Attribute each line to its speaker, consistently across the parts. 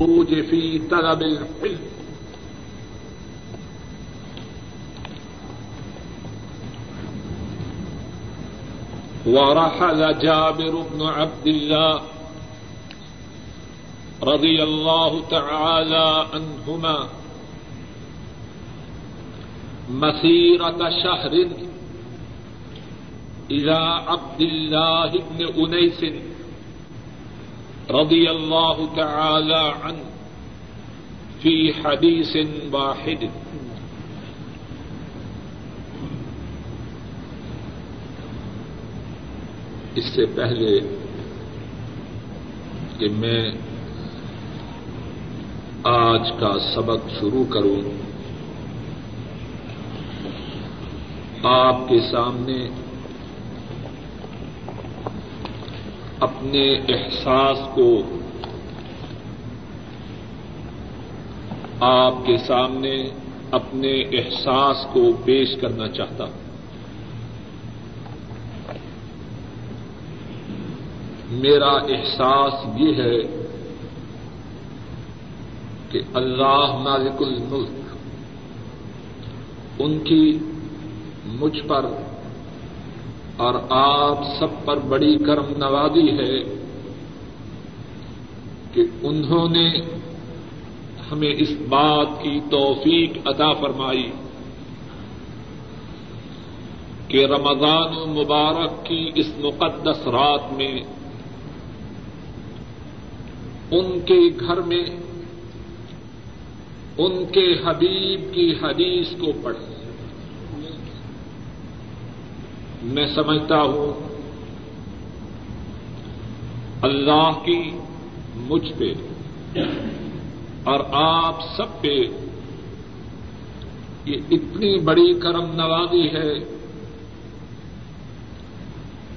Speaker 1: الخروج في طلب العلم ورحل جابر بن عبد الله رضي الله تعالى عنهما مسيرة شهر إلى عبد الله بن أنيس رضي الله تعالى عنه في حديث واحد. اس سے پہلے کہ میں آج کا سبق شروع کروں، آپ کے سامنے اپنے احساس کو آپ کے سامنے اپنے احساس کو پیش کرنا چاہتا ہوں۔ میرا احساس یہ ہے کہ اللہ مالک الملک، ان کی مجھ پر اور آپ سب پر بڑی کرم نوازی ہے کہ انہوں نے ہمیں اس بات کی توفیق عطا فرمائی کہ رمضان مبارک کی اس مقدس رات میں ان کے گھر میں ان کے حبیب کی حدیث کو پڑھیں۔ میں سمجھتا ہوں، اللہ کی مجھ پہ اور آپ سب پہ یہ اتنی بڑی کرم نوازی ہے۔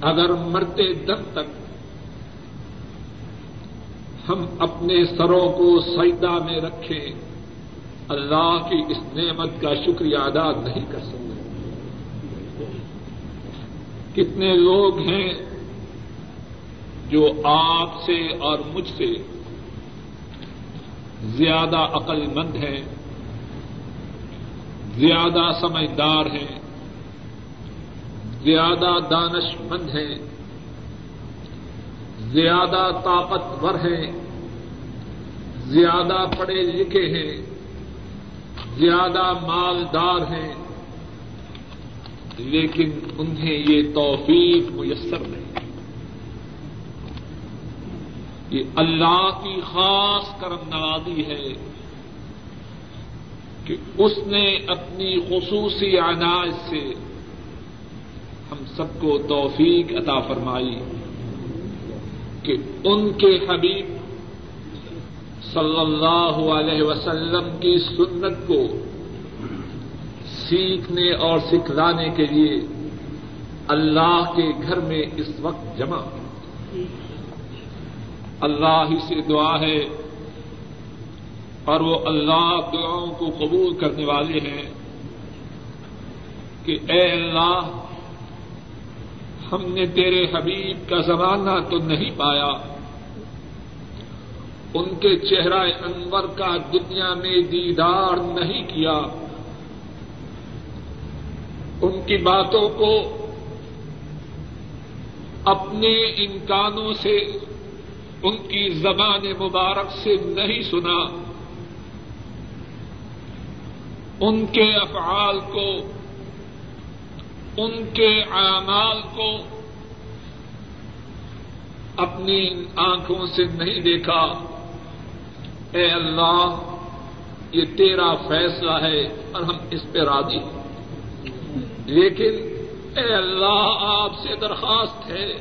Speaker 1: اگر مرتے دم تک ہم اپنے سروں کو سجدہ میں رکھیں، اللہ کی اس نعمت کا شکریہ ادا نہیں کر سکتے۔ کتنے لوگ ہیں جو آپ سے اور مجھ سے زیادہ عقل مند ہیں، زیادہ سمجھدار ہیں، زیادہ دانش مند ہیں، زیادہ طاقتور ہیں، زیادہ پڑھے لکھے ہیں، زیادہ مالدار ہیں۔ لیکن انہیں یہ توفیق میسر نہیں۔ یہ اللہ کی خاص کرم نوازی ہے کہ اس نے اپنی خصوصی عنایت سے ہم سب کو توفیق عطا فرمائی کہ ان کے حبیب صلی اللہ علیہ وسلم کی سنت کو سیکھنے اور سکھلانے کے لیے اللہ کے گھر میں اس وقت جمع۔ اللہ ہی سے دعا ہے اور وہ اللہ دعاؤں کو قبول کرنے والے ہیں کہ اے اللہ، ہم نے تیرے حبیب کا زمانہ تو نہیں پایا۔ ان کے چہرہ انور کا دنیا میں دیدار نہیں کیا۔ ان کی باتوں کو اپنے امکانوں سے، ان کی زبان مبارک سے نہیں سنا۔ ان کے افعال کو، ان کے اعمال کو اپنی آنکھوں سے نہیں دیکھا۔ اے اللہ، یہ تیرا فیصلہ ہے اور ہم اس پہ راضی ہیں۔ لیکن اے اللہ، آپ سے درخواست ہے۔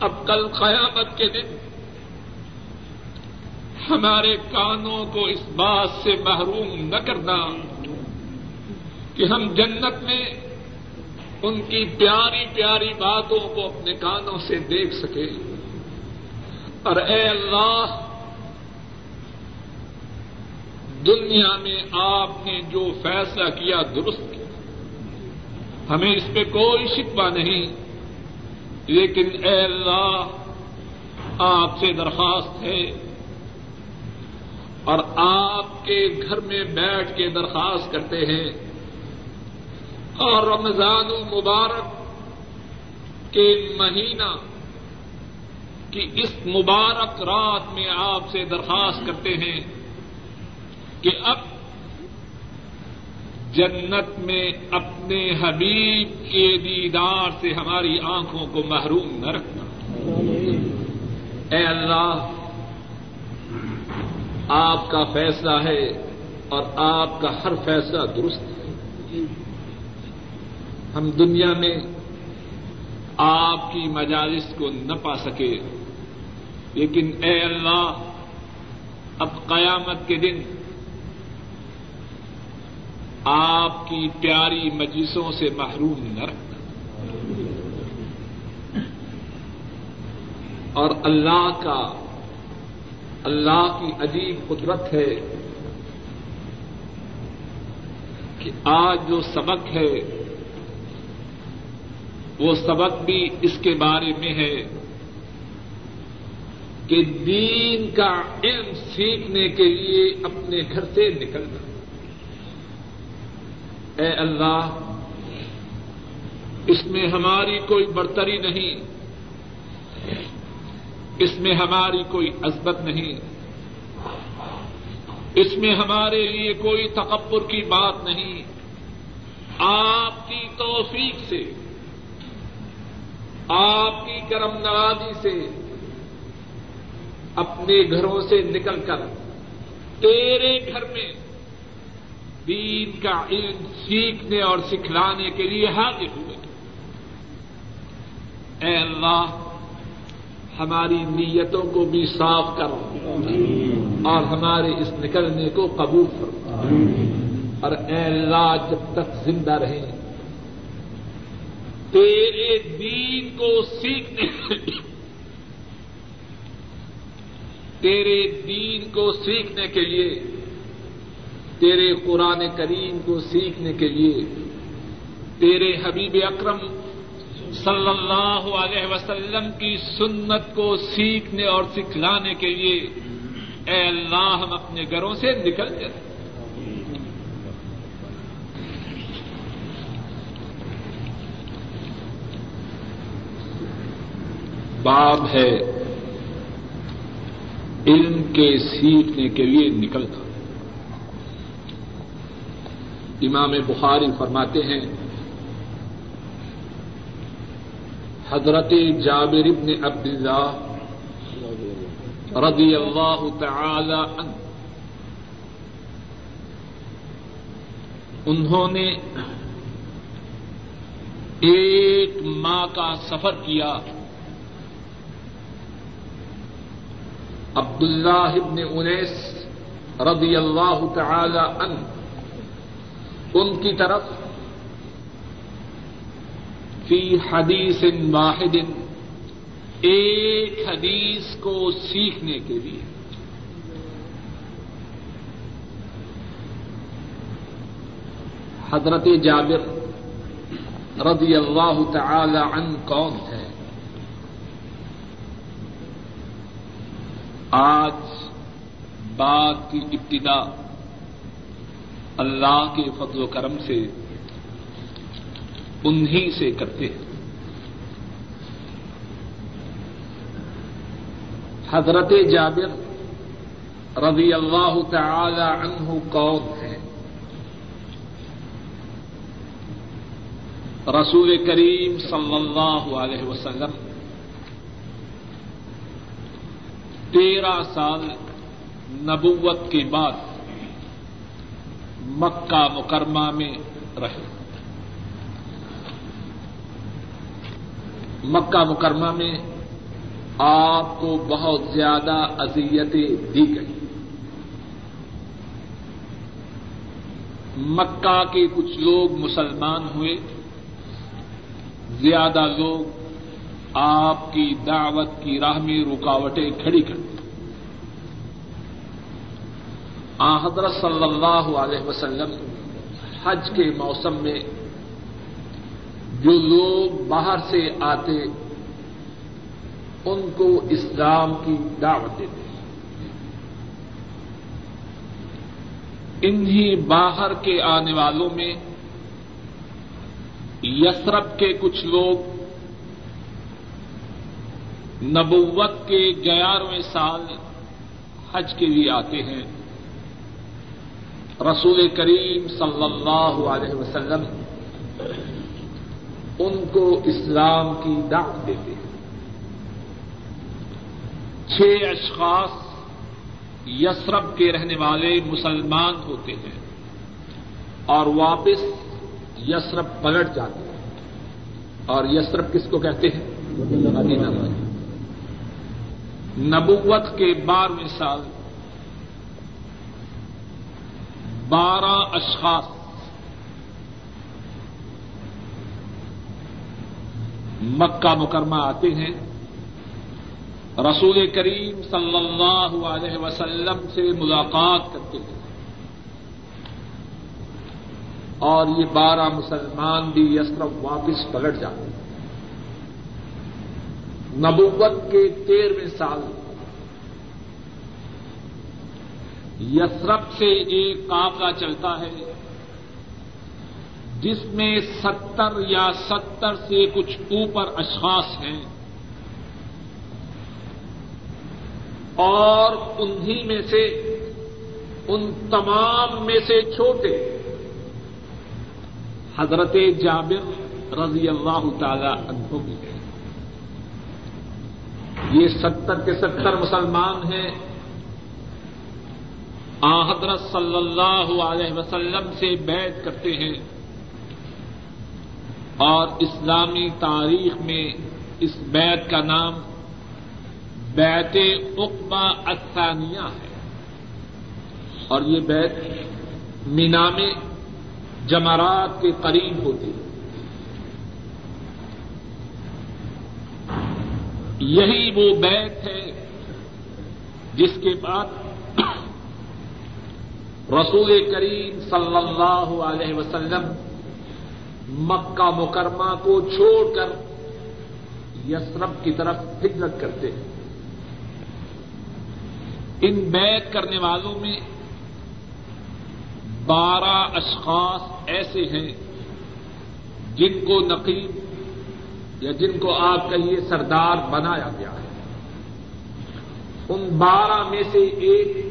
Speaker 1: اب کل قیامت کے دن ہمارے کانوں کو اس بات سے محروم نہ کرنا کہ ہم جنت میں ان کی پیاری پیاری باتوں کو اپنے کانوں سے دیکھ سکے اور اے اللہ، دنیا میں آپ نے جو فیصلہ کیا درست کیا ہمیں اس پہ کوئی شکوہ نہیں۔ لیکن اے اللہ، آپ سے درخواست ہے۔ اور آپ کے گھر میں بیٹھ کے درخواست کرتے ہیں۔ اور رمضان المبارک کے مہینہ کی اس مبارک رات میں آپ سے درخواست کرتے ہیں کہ اب جنت میں اپنے حبیب کے دیدار سے ہماری آنکھوں کو محروم نہ رکھنا۔ اے اللہ، آپ کا فیصلہ ہے اور آپ کا ہر فیصلہ درست ہے۔ ہم دنیا میں آپ کی مجالس کو نہ پا سکے، لیکن اے اللہ، اب قیامت کے دن آپ کی پیاری مجلسوں سے محروم نہ رکھنا اور اللہ کا، اللہ کی عجیب قدرت ہے کہ آج جو سبق ہے، وہ سبق بھی اس کے بارے میں ہے کہ دین کا علم سیکھنے کے لیے اپنے گھر سے نکلنا۔ اے اللہ، اس میں ہماری کوئی برتری نہیں، اس میں ہماری کوئی عزبت نہیں، اس میں ہمارے لیے کوئی تکبر کی بات نہیں۔ آپ کی توفیق سے، آپ کی کرم نوازی سے اپنے گھروں سے نکل کر تیرے گھر میں دین کا علم سیکھنے اور سکھلانے کے لیے حاضر ہوئے۔ اے اللہ، ہماری نیتوں کو بھی صاف کر اور ہمارے اس نکلنے کو قبول کرو اور اے اللہ، جب تک زندہ رہیں، تیرے دین کو سیکھنے، تیرے دین کو سیکھنے کے لیے تیرے قرآن کریم کو سیکھنے کے لیے، تیرے حبیب اکرم صلی اللہ علیہ وسلم کی سنت کو سیکھنے اور سکھلانے کے لیے، اے اللہ ہم اپنے گھروں سے نکل جائیں باب ہے علم کے سیکھنے کے لیے نکلنا۔ امام بخاری فرماتے ہیں، حضرت جابر ابن عبد اللہ رضی اللہ تعالی عنہ، انہوں نے ایک ماہ کا سفر کیا۔ عبد اللہ ابن انیس رضی اللہ تعالی عنہ ان کی طرف فی حدیث واحد ایک حدیث کو سیکھنے کے لیے۔ حضرت جابر رضی اللہ تعالی عنہ کون ہے؟ آج بات کی ابتدا اللہ کے فضل و کرم سے انہیں سے کرتے ہیں۔ حضرت جابر رضی اللہ تعالی عنہ کون ہے رسول کریم صلی اللہ علیہ وسلم۔ تیرہ سال نبوت کے بعد مکہ مکرمہ میں رہے۔ مکہ مکرمہ میں آپ کو بہت زیادہ اذیتیں دی گئی۔ مکہ کے کچھ لوگ مسلمان ہوئے۔ زیادہ لوگ آپ کی دعوت کی راہ میں رکاوٹیں کھڑی کرتے آ حضرت صلی اللہ علیہ وسلم حج کے موسم میں جو لوگ باہر سے آتے، ان کو اسلام کی دعوت دیتے انہی باہر کے آنے والوں میں یسرف کے کچھ لوگ نبوت کے گیارہویں سال حج کے لیے آتے ہیں۔ رسول کریم صلی اللہ علیہ وسلم ان کو اسلام کی دعوت دیتے ہیں۔ چھ اشخاص یسرف کے رہنے والے مسلمان ہوتے ہیں اور واپس یسرف پلٹ جاتے ہیں۔ اور یسرف کس کو کہتے ہیں؟ مدینہ نبوت کے بارہویں سال بارہ اشخاص۔ مکہ مکرمہ آتے ہیں۔ رسول کریم صلی اللہ علیہ وسلم سے ملاقات کرتے ہیں۔ اور یہ بارہ مسلمان بھی یسرف واپس پلٹ جاتے ہیں۔ نبوت کے تیرہویں سال۔ میں یسرف سے ایک قافلہ چلتا ہے، جس میں ستر یا ستر سے کچھ اوپر اشخاص ہیں۔ اور انہی میں سے، ان تمام میں سے چھوٹے، حضرت جابر رضی اللہ تعالی عنہ بھی ہیں۔ یہ ستر کے ستر مسلمان ہیں۔ حضرت صلی اللہ علیہ وسلم سے بیت کرتے ہیں اور اسلامی تاریخ میں اس بیت کا نام بیت اقبا الثانیہ ہے۔ اور یہ بیت مینا میں جمرات کے قریب ہوتی ہے۔ یہی وہ بیت ہے جس کے بعد رسول کریم صلی اللہ علیہ وسلم مکہ مکرمہ کو چھوڑ کر یسرف کی طرف ہجرت کرتے ہیں۔ ان بیت کرنے والوں میں بارہ اشخاص ایسے ہیں جن کو نقیب یا جن کو آپ کہیے سردار بنایا گیا ہے۔ ان بارہ میں سے ایک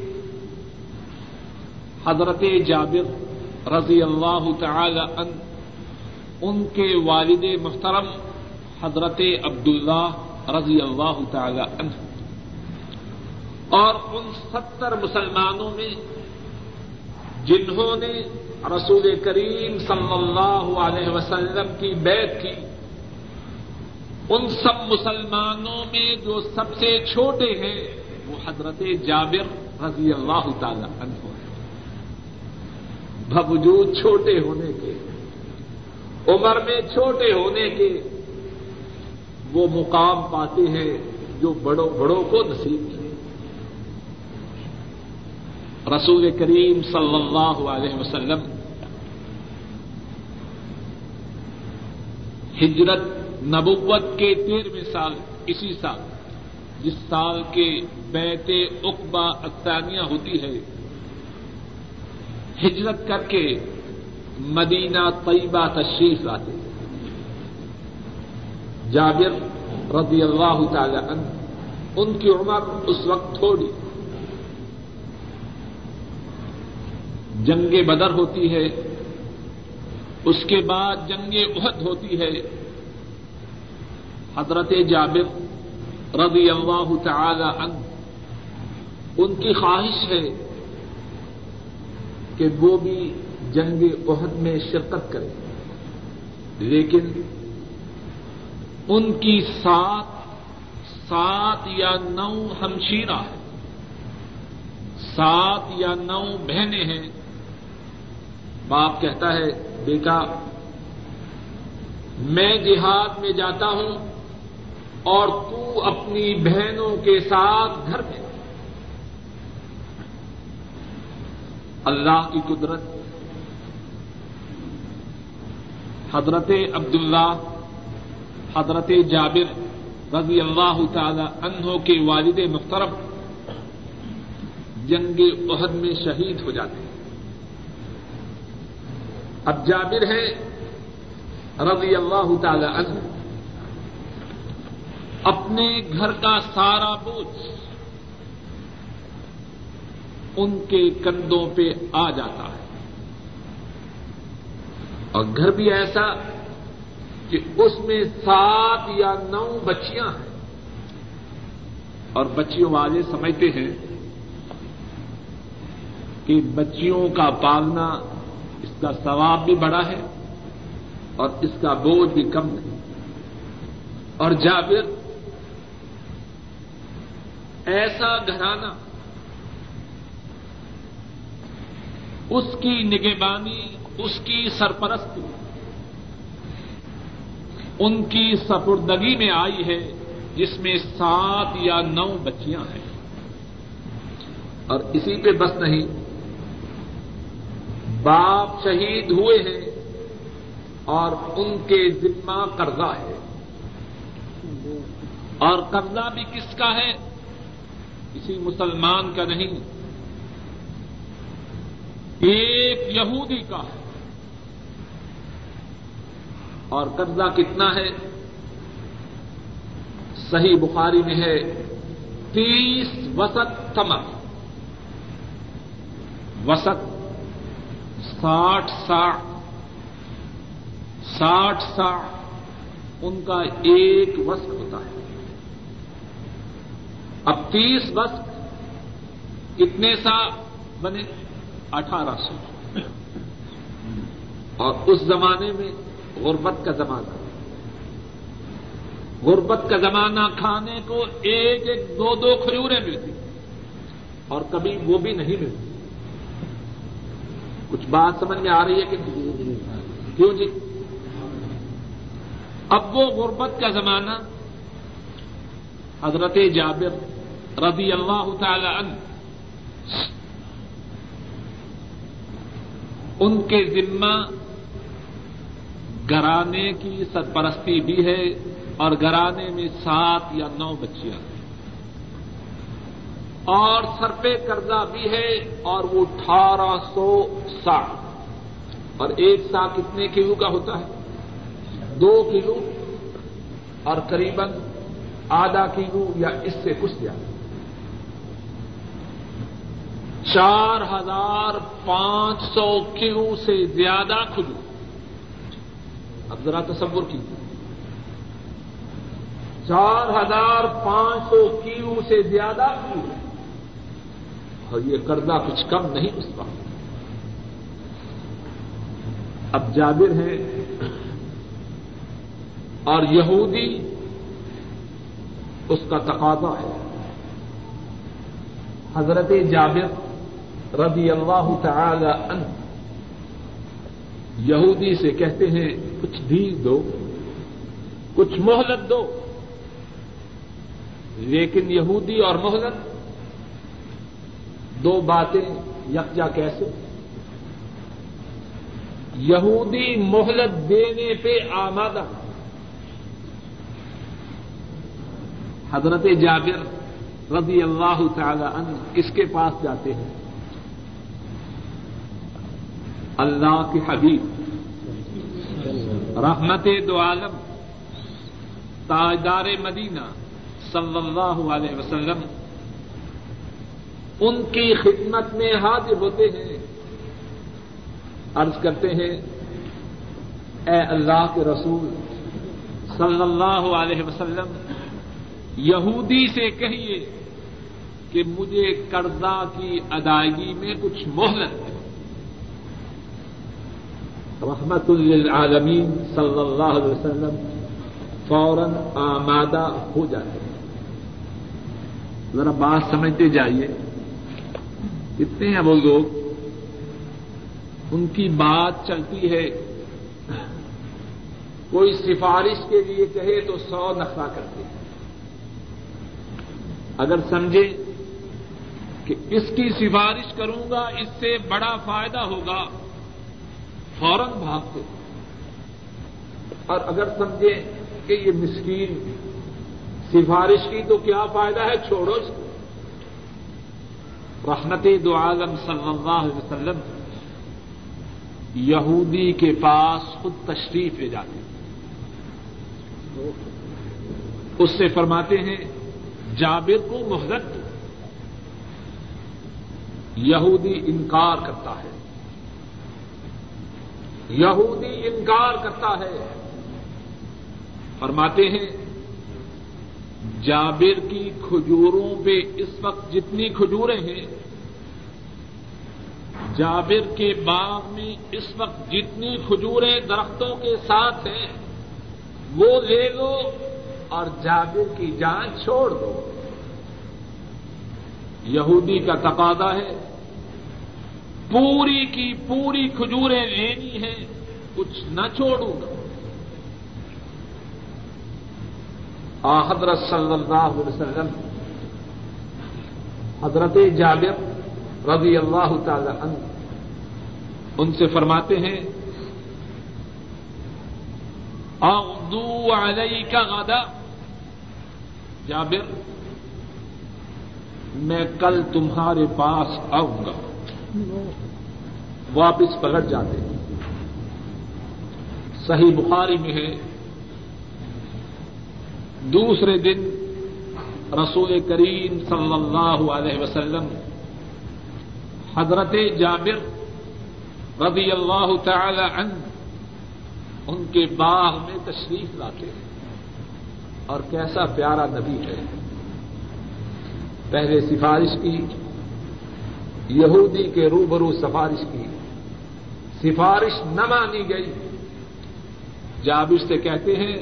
Speaker 1: حضرت جابر رضی اللہ تعالی ان ان کے والد محترم حضرت عبداللہ رضی اللہ تعالی عنہ۔ اور ان ستر مسلمانوں میں جنہوں نے رسول کریم صلی اللہ علیہ وسلم کی بیت کی، ان سب مسلمانوں میں جو سب سے چھوٹے ہیں، وہ حضرت جابر رضی اللہ تعالی عنہ۔ باوجود چھوٹے ہونے کے، عمر میں چھوٹے ہونے کے وہ مقام پاتے ہیں جو بڑوں بڑوں کو نصیب کیا رسول کریم صلی اللہ علیہ وسلم ہجرت نبوت کے تیرہویں سال، اسی سال، جس سال کے بیت اقبا اطانیہ ہوتی ہے ہجرت کر کے مدینہ طیبہ تشریف لاتے۔ جابر رضی اللہ تعالی عنہ، ان کی عمر اس وقت تھوڑی۔ جنگ بدر ہوتی ہے، اس کے بعد جنگ عہد ہوتی ہے۔ حضرت جابر رضی اللہ تعالی عنہ، ان کی خواہش ہے کہ وہ بھی جنگ عہد میں شرکت کرے لیکن ان کی سات سات یا نو ہمشیرہ ہے سات یا نو بہنیں ہیں۔ باپ کہتا ہے، بیٹا، میں جہاد میں جاتا ہوں اور تو اپنی بہنوں کے ساتھ گھر میں اللہ کی قدرت۔ حضرت عبداللہ، حضرت جابر رضی اللہ تعالی عنہ کے والد محترم جنگ عہد میں شہید ہو جاتے ہیں۔ اب جابر ہے رضی اللہ تعالی عنہ۔ اپنے گھر کا سارا بوجھ ان کے کندھوں پہ آ جاتا ہے۔ اور گھر بھی ایسا کہ اس میں سات یا نو بچیاں ہیں۔ اور بچیوں والے سمجھتے ہیں کہ بچیوں کا پالنا اس کا ثواب بھی بڑا ہے اور اس کا بوجھ بھی کم نہیں اور جابر ایسا گھرانا اس کی نگہبانی، اس کی سرپرستی، ان کی سپردگی میں آئی ہے جس میں سات یا نو بچیاں ہیں۔ اور اسی پہ بس نہیں، باپ شہید ہوئے ہیں اور ان کے ذمہ قرضہ ہے۔ اور قرضہ بھی کس کا ہے؟ کسی مسلمان کا نہیں۔ ایک یہودی کا ہے اور قرضہ کتنا ہے؟ صحیح بخاری میں ہے تیس وسط کمر وسط ساٹھ سا ساٹھ سا ان کا ایک وسط ہوتا ہے۔ اب تیس وسط کتنے سا بنے؟ اٹھارہ سو۔ اور اس زمانے میں غربت کا زمانہ۔ غربت کا زمانہ کھانے کو ایک ایک دو دو کھجوریں ملتی۔ اور کبھی وہ بھی نہیں ملتی۔ کچھ بات سمجھ میں آ رہی ہے کہ کیوں جی؟ اب وہ غربت کا زمانہ حضرت جابر رضی اللہ تعالی عنہ ان کے ذمہ گرانے کی سرپرستی بھی ہے اور گرانے میں سات یا نو بچیاں ہیں۔ اور سر پہ قرضہ بھی ہے اور وہ اٹھارہ سو سا اور ایک سا کتنے کلو کا ہوتا ہے؟ دو کلو اور قریب آدھا کلو یا اس سے کچھ زیادہ۔ چار ہزار پانچ سو کیو سے زیادہ کھلو؟ اب ذرا تصور کیجیے چار ہزار پانچ سو کیو سے زیادہ کیو اور یہ قرضہ کچھ کم نہیں اس وقت۔ اب جابر ہیں اور یہودی اس کا تقاضا ہے۔ حضرت جابر رضی اللہ تعالی عنہ۔ یہودی سے کہتے ہیں، کچھ دھیر دو، کچھ مہلت دو۔ لیکن یہودی اور مہلت، دو باتیں یکجا کیسے؟ یہودی مہلت دینے پہ آمادہ۔ حضرت جابر رضی اللہ تعالی عنہ کس کے پاس جاتے ہیں۔ اللہ کے حبیب. رحمت دو عالم. تاجدار مدینہ صلی اللہ علیہ وسلم. ان کی خدمت میں حاضر ہوتے ہیں. عرض کرتے ہیں، اے اللہ کے رسول صلی اللہ علیہ وسلم، یہودی سے کہیے کہ مجھے قرضہ کی ادائیگی میں کچھ مہلت ہے رحمت للعالمین صلی اللہ علیہ وسلم فوراً آمادہ ہو جاتے ہیں۔ ذرا بات سمجھتے جائیے۔ کتنے ہیں وہ لوگ، ان کی بات چلتی ہے۔ کوئی سفارش کے لیے کہے تو سو نفع کرتے ہیں۔ اگر سمجھے کہ اس کی سفارش کروں گا، اس سے بڑا فائدہ ہوگا۔ فوراً بھاگتے اور اگر سمجھے کہ یہ مسکین سفارش کی تو کیا فائدہ ہے؟ چھوڑو اس کو۔ رحمت دو عالم صلی اللہ علیہ وسلم یہودی کے پاس خود تشریف لے جاتے ہیں۔ اس سے فرماتے ہیں، جابر کو محرت یہودی انکار کرتا ہے۔ یہودی انکار کرتا ہے۔ فرماتے ہیں، جابر کی کھجوروں پہ اس وقت جتنی کھجوریں ہیں، جابر کے باغ میں اس وقت جتنی کھجوریں درختوں کے ساتھ ہیں، وہ لے لو اور جابر کی جان چھوڑ دو۔ یہودی کا تقاضا ہے پوری کی پوری کھجوریں لینی ہیں، کچھ نہ چھوڑوں گا۔ حضرت صلی اللہ علیہ وسلم، حضرت جابر رضی اللہ تعالی عنہ، ان سے فرماتے ہیں علیہ کا غدا۔ جابر، میں کل تمہارے پاس آؤں گا۔ واپس پلٹ جاتے ہیں۔ صحیح بخاری میں ہے، دوسرے دن رسول کریم صلی اللہ علیہ وسلم حضرت جابر رضی اللہ تعالی عنہ ان کے باغ میں تشریف لاتے ہیں۔ اور کیسا پیارا نبی ہے۔ پہلے سفارش کی یہودی کے روبرو سفارش کی۔ سفارش نہ مانی گئی۔ جابر سے کہتے ہیں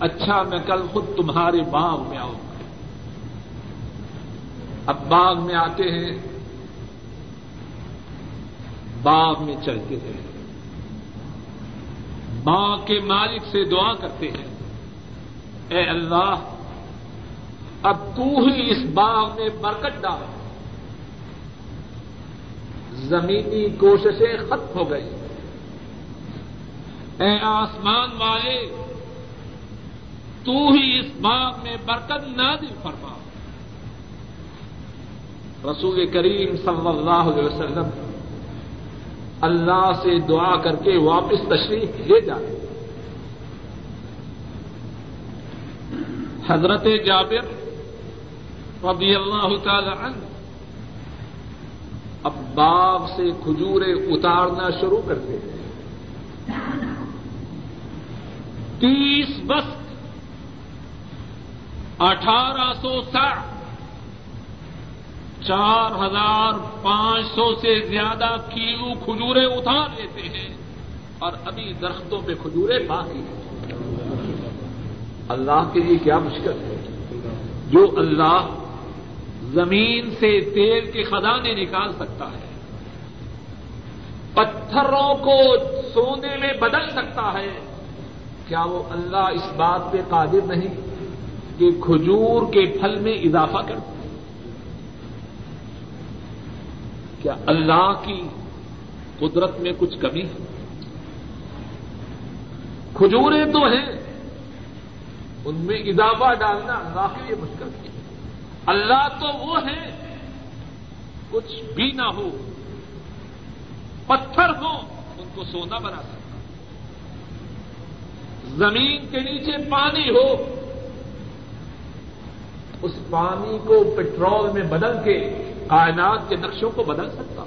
Speaker 1: اچھا میں کل خود تمہارے باغ میں آؤں۔ گا اب باغ میں آتے ہیں۔ باغ میں چلتے ہیں۔ باغ کے مالک سے دعا کرتے ہیں۔ اے اللہ، اب تو ہی اس باغ میں برکت ڈال۔ زمینی کوششیں ختم ہو گئی۔ اے آسمان والے، تو ہی اس باغ میں برکت نازل فرما۔ رسول کریم صلی اللہ علیہ وسلم اللہ سے دعا کر کے واپس تشریف لے جائے۔ حضرت جابر رضی اللہ تعالی عنہ اب باغ سے کھجورے اتارنا شروع کرتے ہیں تیس بس اٹھارہ سو ساٹھ۔ چار ہزار پانچ سو سے زیادہ کیلو کھجورے اتار لیتے ہیں۔ اور ابھی درختوں پہ کھجورے باقی ہیں۔ اللہ کے لیے کیا مشکل ہے؟ جو اللہ زمین سے تیل کے خزانے نکال سکتا ہے۔ پتھروں کو سونے میں بدل سکتا ہے۔ کیا وہ اللہ اس بات پہ قادر نہیں کہ کھجور کے پھل میں اضافہ کرتا کیا اللہ کی قدرت میں کچھ کمی ہے؟ کھجوریں تو ہیں، ان میں اضافہ ڈالنا اللہ کے لیے مشکل ہے۔ اللہ تو وہ ہے، کچھ بھی نہ ہو، پتھر ہو، ان کو سونا بنا سکتا۔ زمین کے نیچے پانی ہو، اس پانی کو پٹرول میں بدل کے کائنات کے نقشوں کو بدل سکتا۔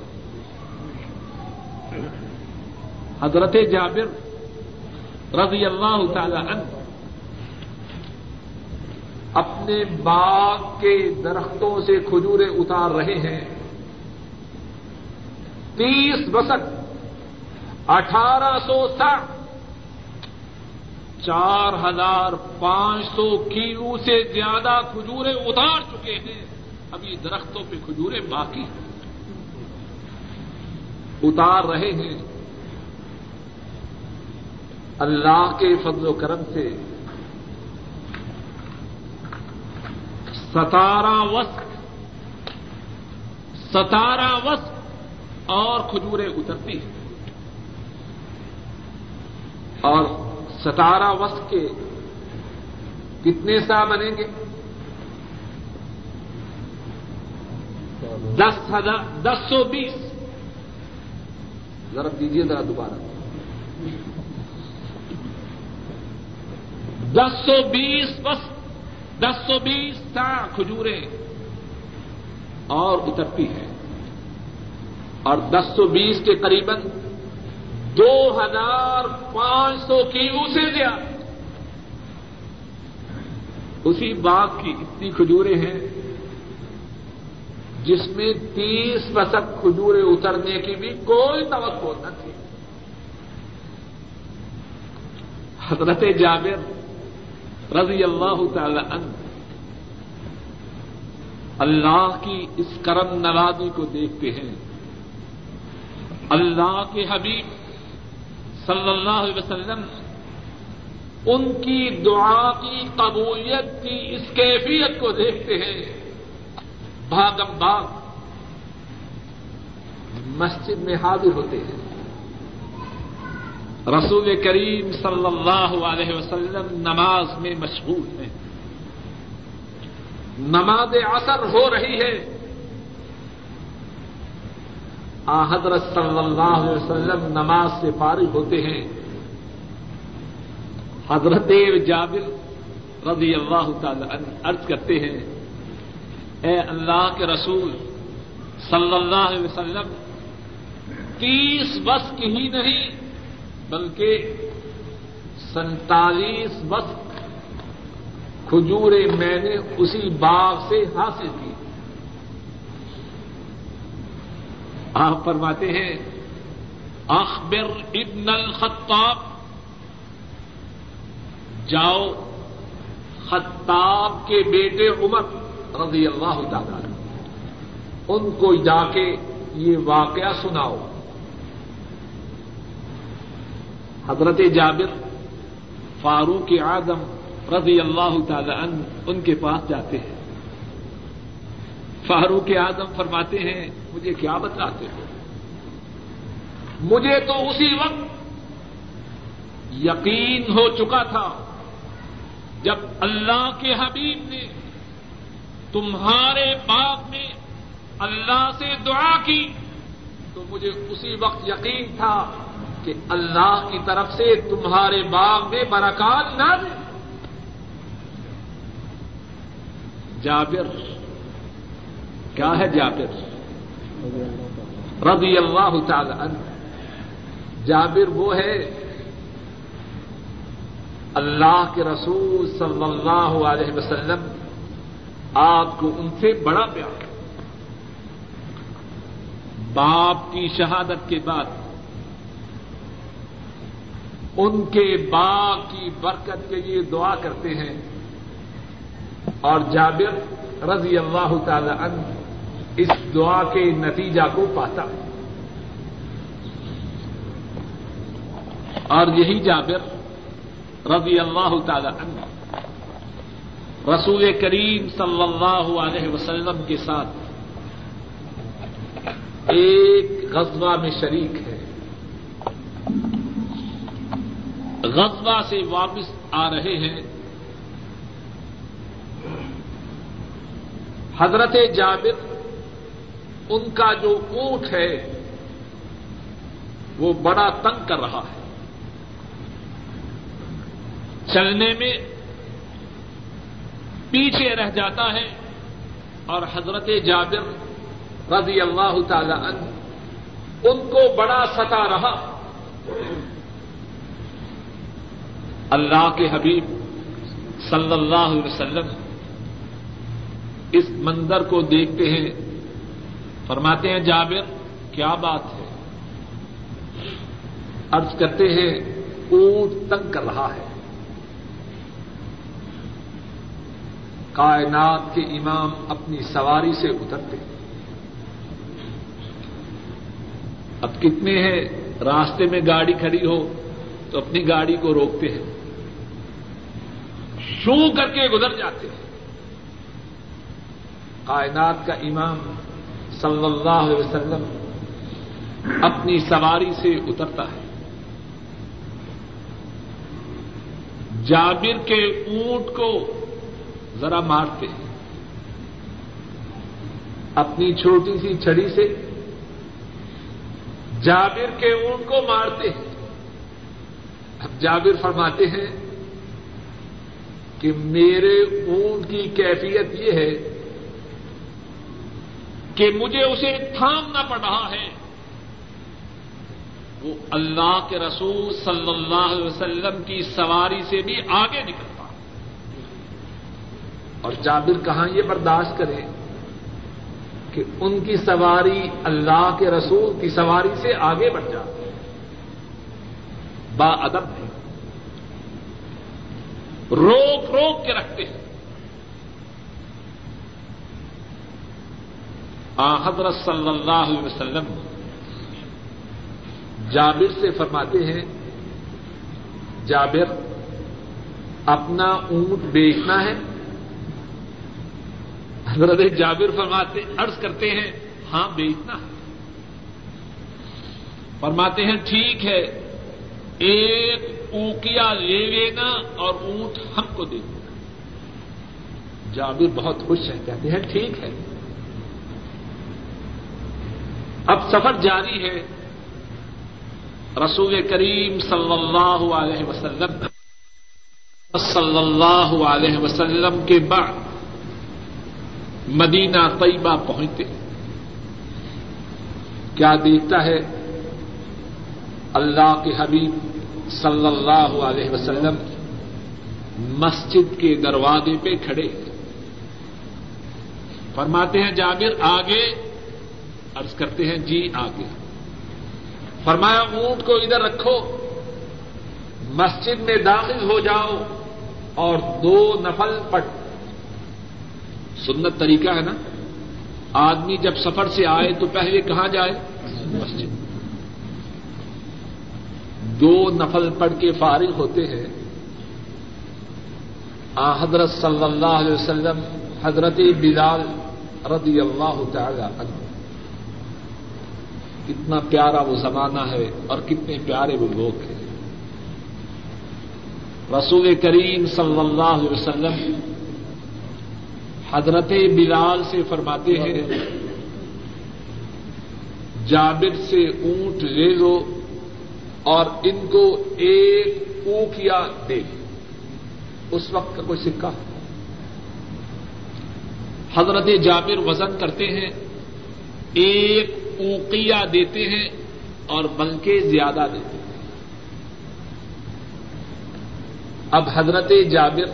Speaker 1: حضرت جابر رضی اللہ تعالی عنہ اپنے باغ کے درختوں سے کھجورے اتار رہے ہیں۔ تیس بسک، اٹھارہ سو ساٹھ، چار ہزار پانچ سو کیلو سے زیادہ کھجورے اتار چکے ہیں۔ ابھی درختوں پہ کھجورے باقی ہیں۔ اتار رہے ہیں۔ اللہ کے فضل و کرم سے ستارہ وسط ستارہ وسط اور کھجورے اترتی ہیں۔ اور ستارہ وسط کے کتنے سا بنیں گے؟ دس ہزار دس سو بیس۔ ضرب دیجیے ذرا دوبارہ۔ دس سو بیس بس۔ دس سو بیس تا کھجوریں اور اترتی ہیں۔ اور دس سو بیس کے قریب دو ہزار پانچ سو کی اسے دیا اسی باغ کی اتنی کھجورے ہیں جس میں تیس پسک کھجورے اترنے کی بھی کوئی توقع نہ تھی۔ حضرت جابر رضی اللہ تعالی عنہ، اللہ کی اس کرم نوازی کو دیکھتے ہیں۔ اللہ کے حبیب صلی اللہ علیہ وسلم، ان کی دعا کی قبولیت کی اس کیفیت کو دیکھتے ہیں۔ بھاگم بھاگ، مسجد میں حاضر ہوتے ہیں۔ رسول کریم صلی اللہ علیہ وسلم نماز میں مشغول ہیں۔ نماز اثر ہو رہی ہے۔ آ حضرت صلی اللہ علیہ وسلم نماز سے فارغ ہوتے ہیں۔ حضرت جابر رضی اللہ تعالی ارض کرتے ہیں، اے اللہ کے رسول صلی اللہ علیہ وسلم، تیس بس کی ہی نہیں بلکہ سینتالیس بس کھجورے میں نے اسی باغ سے حاصل کی۔ آپ فرماتے ہیں، اخبر ابن الخطاب۔ جاؤ خطاب کے بیٹے عمر رضی اللہ تعالی ان کو جا کے یہ واقعہ سناؤ۔ حضرت جابر، فاروق اعظم رضی اللہ تعالی عنہ، ان کے پاس جاتے ہیں۔ فاروق اعظم فرماتے ہیں، مجھے کیا بتاتے ہو؟ مجھے تو اسی وقت یقین ہو چکا تھا جب اللہ کے حبیب نے تمہارے باغ میں اللہ سے دعا کی، تو مجھے اسی وقت یقین تھا کہ اللہ کی طرف سے تمہارے باغ میں برکات نہ دے جابر، کیا ہے جابر؟ رضی اللہ تعالی عنہ۔ جابر وہ ہے اللہ کے رسول صلی اللہ علیہ وسلم، آپ کو ان سے بڑا پیار۔ باپ کی شہادت کے بعد ان کے باپ کی برکت کے لیے دعا کرتے ہیں۔ اور جابر رضی اللہ تعالی عنہ اس دعا کے نتیجہ کو پاتا۔ اور یہی جابر رضی اللہ تعالی عنہ رسول کریم صلی اللہ علیہ وسلم کے ساتھ ایک غزوہ میں شریک ہے۔ غزوہ سے واپس آ رہے ہیں۔ حضرت جابر، ان کا جو اونٹ ہے، وہ بڑا تنگ کر رہا ہے۔ چلنے میں پیچھے رہ جاتا ہے اور حضرت جابر رضی اللہ تعالی عنہ، ان کو بڑا ستا رہا۔ اللہ کے حبیب صلی اللہ علیہ وسلم اس منظر کو دیکھتے ہیں، فرماتے ہیں، جابر، کیا بات ہے؟ ارض کرتے ہیں، اونٹ تنگ کر رہا ہے۔ کائنات کے امام اپنی سواری سے اترتے اب کتنے ہیں، راستے میں گاڑی کھڑی ہو تو اپنی گاڑی کو روکتے ہیں۔ شو کر کے گزر جاتے ہیں۔ کائنات کا امام صلی اللہ علیہ وسلم اپنی سواری سے اترتا ہے۔ جابر کے اونٹ کو ذرا مارتے ہیں۔ اپنی چھوٹی سی چھڑی سے جابر کے اونٹ کو مارتے ہیں۔ اب جابر فرماتے ہیں کہ میرے اونٹ کی کیفیت یہ ہے کہ مجھے اسے تھامنا پڑ رہا ہے۔ وہ اللہ کے رسول صلی اللہ علیہ وسلم کی سواری سے بھی آگے نکلتا۔ اور جابر کہاں یہ برداشت کرے کہ ان کی سواری اللہ کے رسول کی سواری سے آگے بڑھ جاتی ہے با ادب ہے۔ روک روک کے رکھتے ہیں۔ آ حضرت صلی اللہ علیہ وسلم جابر سے فرماتے ہیں، جابر، اپنا اونٹ بیچنا ہے۔ حضرت جابر فرماتے، عرض کرتے ہیں ہاں بیچنا ہے۔ فرماتے ہیں، ٹھیک ہے، ایک اوکیا لے لینا اور اونٹ ہم کو دے دینا جابر بہت خوش ہے، کہتے ہیں، ٹھیک ہے۔ اب سفر جاری ہے۔ رسول کریم صلی اللہ علیہ وسلم، صلی اللہ علیہ وسلم کے بعد مدینہ طیبہ پہنچتے۔ کیا دیکھتا ہے؟ اللہ کے حبیب صلی اللہ علیہ وسلم مسجد کے دروازے پہ کھڑے۔ فرماتے ہیں، جابر آگے، عرض کرتے ہیں جی آگے۔ فرمایا، اونٹ کو ادھر رکھو، مسجد میں داخل ہو جاؤ اور دو نفل پٹ سنت طریقہ ہے نا؟ آدمی جب سفر سے آئے تو پہلے کہاں جائے؟ مسجد۔ دو نفل پڑھ کے فارغ ہوتے ہیں۔ آ، حضرت صلی اللہ علیہ وسلم، حضرت بلال رضی اللہ تعالی عنہ۔ کتنا پیارا وہ زمانہ ہے اور کتنے پیارے وہ لوگ ہیں۔ رسول کریم صلی اللہ علیہ وسلم حضرت بلال سے فرماتے ہیں، جابر سے اونٹ لے لو اور ان کو ایک اوکیا دے۔ اس وقت کا کوئی سکہ۔ حضرت جابر وزن کرتے ہیں، ایک اوکیا دیتے ہیں اور بلکہ زیادہ دیتے ہیں۔ اب حضرت جابر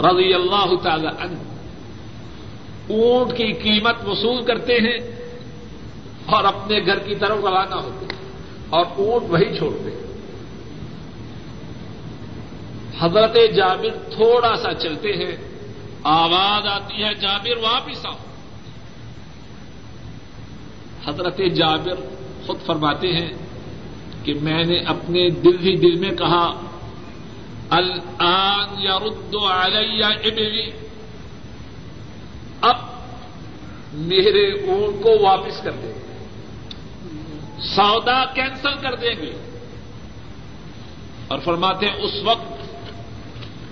Speaker 1: رضی اللہ تعالی عنہ اونٹ کی قیمت وصول کرتے ہیں اور اپنے گھر کی طرف روانہ ہوتے ہیں۔ اور اونٹ وہی چھوڑتے حضرت جابر تھوڑا سا چلتے ہیں۔ آواز آتی ہے، جابر واپس آؤ۔ حضرت جابر خود فرماتے ہیں کہ میں نے اپنے دل ہی دل میں کہا، الان یرد علی ابلی۔ اب میرے اونٹ کو واپس کر دیں سودا کینسل کر دیں گے۔ اور فرماتے ہیں، اس وقت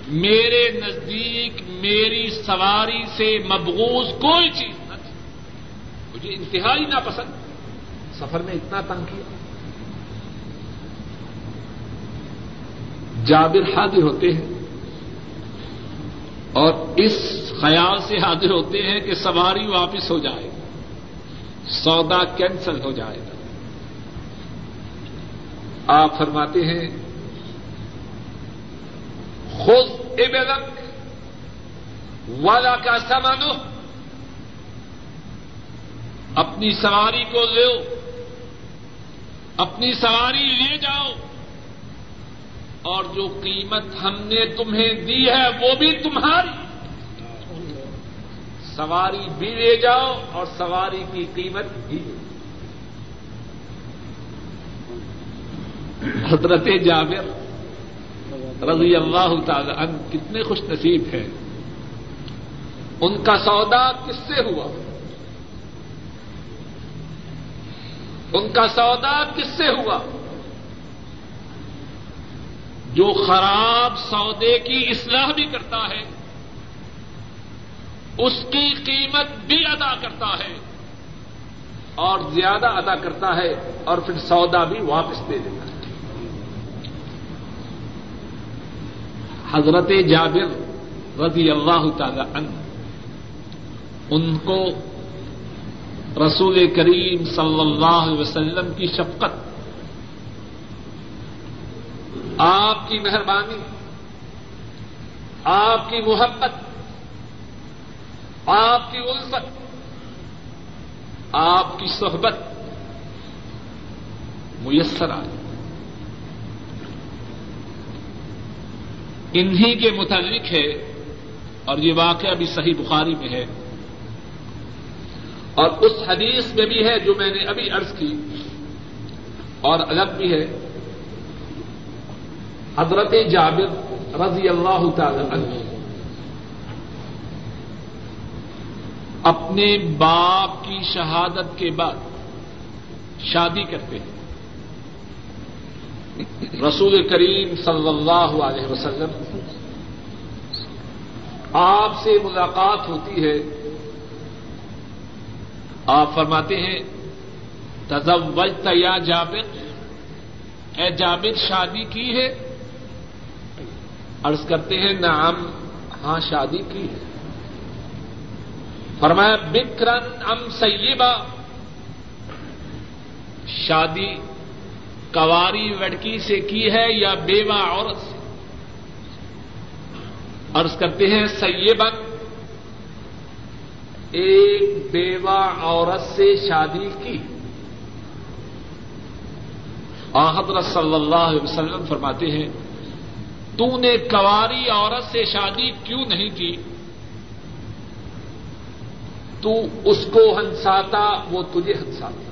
Speaker 1: میرے نزدیک میری سواری سے مبغوز کوئی چیز نہ تھی۔ مجھے انتہائی ناپسند۔ سفر میں اتنا تنگ کیا۔ جابر حاضر ہوتے ہیں۔ اور اس خیال سے حاضر ہوتے ہیں کہ سواری واپس ہو جائے۔ گی سودا کینسل ہو جائے گا۔ آپ فرماتے ہیں خود ابلک والا کا سامان اپنی سواری کو لو اپنی سواری لے جاؤ، اور جو قیمت ہم نے تمہیں دی ہے وہ بھی تمہاری۔ سواری بھی لے جاؤ اور سواری کی قیمت بھی حضرت جابر رضی اللہ تعالی عنہ کتنے خوش نصیب ہیں۔ ان کا سودا کس سے ہوا؟ ان کا سودا کس سے ہوا؟ جو خراب سودے کی اصلاح بھی کرتا ہے، اس کی قیمت بھی ادا کرتا ہے اور زیادہ ادا کرتا ہے اور پھر سودا بھی واپس دے دیتا ہے۔ حضرت جابر رضی اللہ تعالی عنہ، ان کو رسول کریم صلی اللہ علیہ وسلم کی شفقت، آپ کی مہربانی، آپ کی محبت، آپ کی الفت، آپ کی صحبت میسر آئی۔ انہی کے متعلق ہے اور یہ واقعہ بھی صحیح بخاری میں ہے اور اس حدیث میں بھی ہے جو میں نے ابھی عرض کی اور الگ بھی ہے۔ حضرت جابر رضی اللہ تعالی عنہ اپنے باپ کی شہادت کے بعد شادی کرتے ہیں۔ رسول کریم صلی اللہ علیہ وسلم، آپ سے ملاقات ہوتی ہے۔ آپ فرماتے ہیں، تزوجت یا جابر، اے جابر، شادی کی ہے؟ عرض کرتے ہیں، نعم ہاں شادی کی ہے۔ فرمایا بکرن ام سیبا، شادی کواری لڑکی سے کی ہے یا بیوہ عورت سے؟ عرض کرتے ہیں سیبن ایک بیوہ عورت سے شادی کی۔ حضرت صلی اللہ علیہ وسلم فرماتے ہیں، تو نے کواری عورت سے شادی کیوں نہیں کی؟ تو اس کو ہنساتا، وہ تجھے ہنساتا۔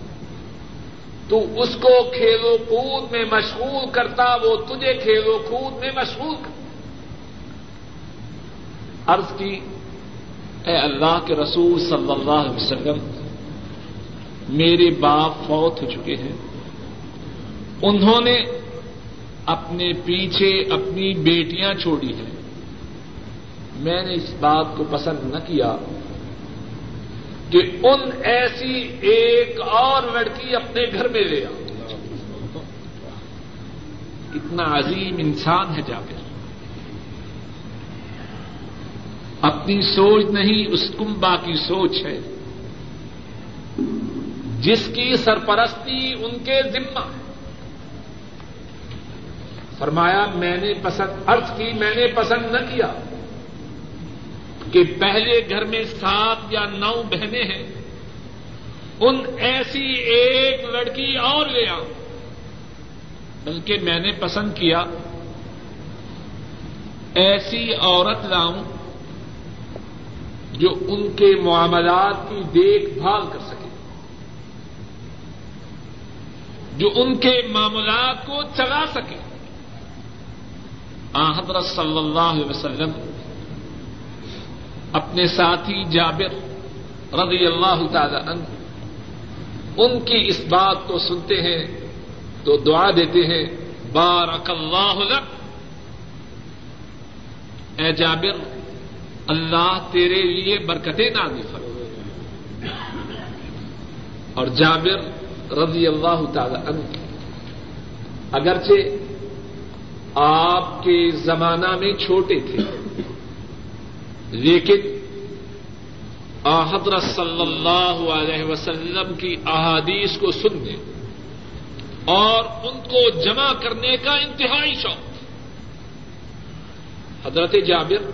Speaker 1: تو اس کو کھیلو کود میں مشغول کرتا، وہ تجھے کھیلو کود میں مشغول کرتا عرض کی، اے اللہ کے رسول صلی اللہ علیہ وسلم، میرے باپ فوت ہو چکے ہیں۔ انہوں نے اپنے پیچھے اپنی بیٹیاں چھوڑی ہیں۔ میں نے اس بات کو پسند نہ کیا۔ کہ ان ایسی ایک اور لڑکی اپنے گھر میں لے آ اتنا عظیم انسان ہے جا اپنی سوچ نہیں، اس کمبا کی سوچ ہے۔ جس کی سرپرستی ان کے ذمہ ہے۔ فرمایا، میں نے پسند ارتھ کی، میں نے پسند نہ کیا۔ کہ پہلے گھر میں سات یا نو بہنیں ہیں، ان ایسی ایک لڑکی اور لے آؤ۔ بلکہ میں نے پسند کیا، ایسی عورت لاؤں جو ان کے معاملات کی دیکھ بھال کر سکے، جو ان کے معاملات کو چلا سکے۔ حضرت صلی اللہ علیہ وسلم اپنے ساتھی جابر رضی اللہ تعالی عنہ، ان کی اس بات کو سنتے ہیں، تو دعا دیتے ہیں، بارک اللہ لک۔ اے جابر، اللہ تیرے لیے برکتیں نازل فرما۔ اور جابر رضی اللہ تعالی عنہ، اگرچہ آپ کے زمانہ میں چھوٹے تھے لیکن حضرت صلی اللہ علیہ وسلم کی احادیث کو سننے اور ان کو جمع کرنے کا انتہائی شوق حضرت جابر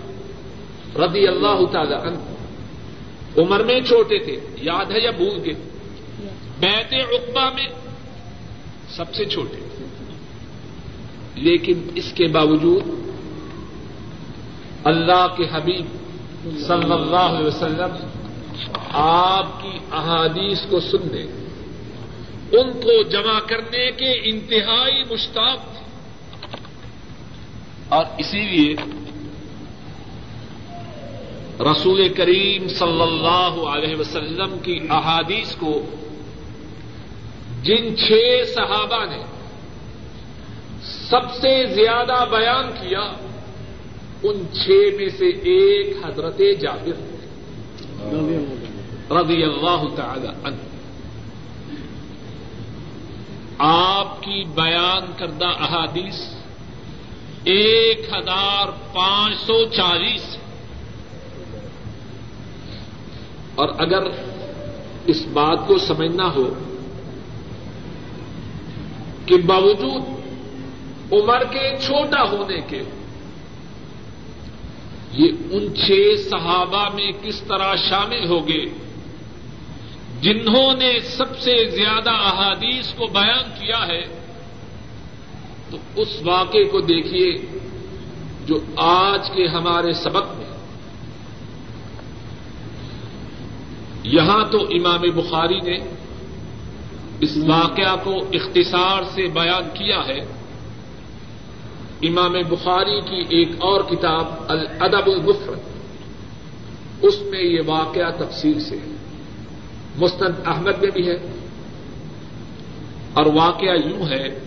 Speaker 1: رضی اللہ تعالی عنہ عمر میں چھوٹے تھے، یاد ہے یا بھول گئے؟ بیت اقبا میں سب سے چھوٹے۔ لیکن اس کے باوجود اللہ کے حبیب صلی اللہ علیہ وسلم، آپ کی احادیث کو سننے، ان کو جمع کرنے کے انتہائی مشتاق تھے۔ اور اسی لیے رسول کریم صلی اللہ علیہ وسلم کی احادیث کو جن چھ صحابہ نے سب سے زیادہ بیان کیا ان چھ میں سے ایک حضرت جابر رضی اللہ تعالی عنہ۔ آپ کی بیان کردہ احادیث ایک ہزار پانچ سو چالیس۔ اور اگر اس بات کو سمجھنا ہو کہ باوجود عمر کے چھوٹا ہونے کے یہ ان چھ صحابہ میں کس طرح شامل ہو گئے جنہوں نے سب سے زیادہ احادیث کو بیان کیا ہے، تو اس واقعے کو دیکھیے جو آج کے ہمارے سبق میں۔ یہاں تو امام بخاری نے اس واقعہ کو اختصار سے بیان کیا ہے۔ امام بخاری کی ایک اور کتاب الادب المفرد، اس میں یہ واقعہ تفصیل سے ہے۔ مستند احمد میں بھی ہے۔ اور واقعہ یوں ہے،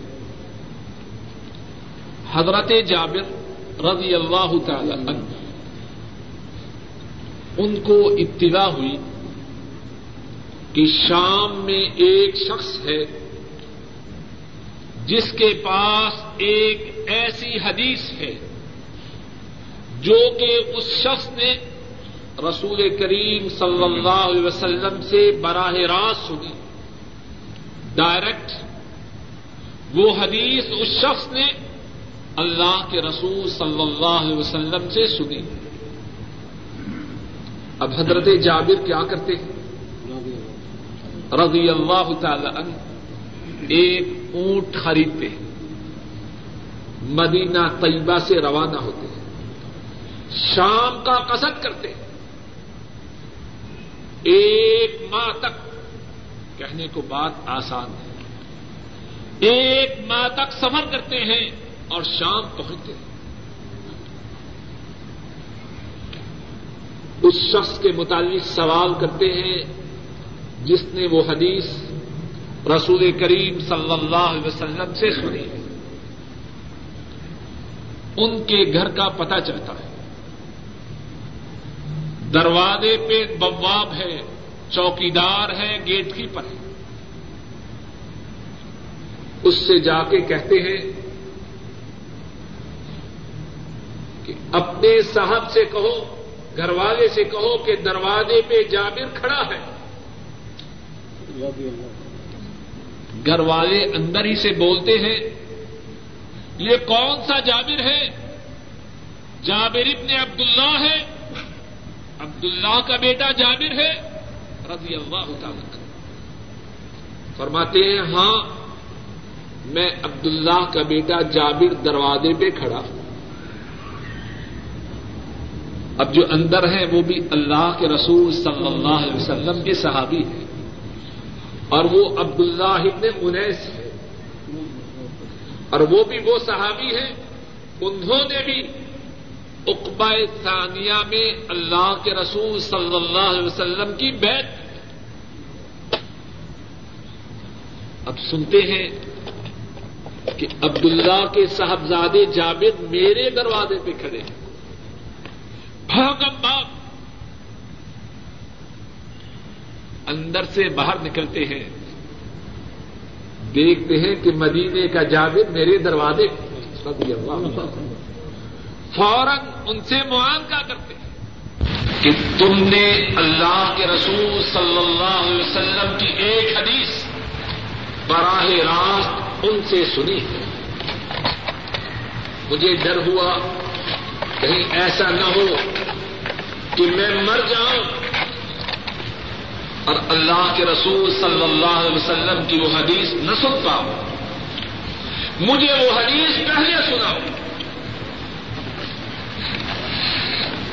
Speaker 1: حضرت جابر رضی اللہ تعالی عنہ، ان کو اطلاع ہوئی کہ شام میں ایک شخص ہے جس کے پاس ایک ایسی حدیث ہے جو کہ اس شخص نے رسول کریم صلی اللہ علیہ وسلم سے براہ راست سنی۔ ڈائریکٹ وہ حدیث اس شخص نے اللہ کے رسول صلی اللہ علیہ وسلم سے سنی۔ اب حضرت جابر کیا کرتے ہیں؟ رضی اللہ تعالی عنہ، ایک اونٹ خریدتے ہیں۔ مدینہ طیبہ سے روانہ ہوتے ہیں۔ شام کا قصد کرتے ہیں۔ ایک ماہ تک کہنے کو بات آسان ہے۔ ایک ماہ تک سفر کرتے ہیں اور شام پہنچتے ہیں۔ اس شخص کے متعلق سوال کرتے ہیں جس نے وہ حدیث رسول کریم صلی اللہ علیہ وسلم سے سنی ہے۔ ان کے گھر کا پتہ چلتا ہے۔ دروازے پہ بواب ہے، چوکیدار ہے، گیٹ کیپر ہے۔ اس سے جا کے کہتے ہیں کہ اپنے صاحب سے کہو گھر والے سے کہو کہ دروازے پہ جابر کھڑا ہے۔ گھر والے اندر ہی سے بولتے ہیں، یہ کون سا جابر ہے؟ جابر ابن عبداللہ ہے۔ عبداللہ کا بیٹا جابر ہے، رضی اللہ تعالی فرماتے ہیں ہاں میں عبداللہ کا بیٹا جابر دروازے پہ کھڑا ہوں۔ اب جو اندر ہے وہ بھی اللہ کے رسول صلی اللہ علیہ وسلم کے صحابی ہیں۔ اور وہ عبداللہ ابن انیس ہے۔ اور وہ بھی وہ صحابی ہیں۔ انہوں نے بھی اقبا ثانیہ میں اللہ کے رسول صلی اللہ علیہ وسلم کی بیت اب سنتے ہیں کہ عبداللہ کے صاحبزادے جابر میرے دروازے پہ کھڑے ہیں۔ بھاگم باپ اندر سے باہر نکلتے ہیں۔ دیکھتے ہیں کہ مدینے کا جابر میرے دروازے فوراً ان سے معانقہ کرتے ہیں۔ کہ تم نے اللہ کے رسول صلی اللہ علیہ وسلم کی ایک حدیث براہ راست ان سے سنی ہے۔ مجھے ڈر ہوا کہیں ایسا نہ ہو کہ میں مر جاؤں۔ اور اللہ کے رسول صلی اللہ علیہ وسلم کی وہ حدیث نہ سن پاؤں مجھے وہ حدیث پہلے سناؤ۔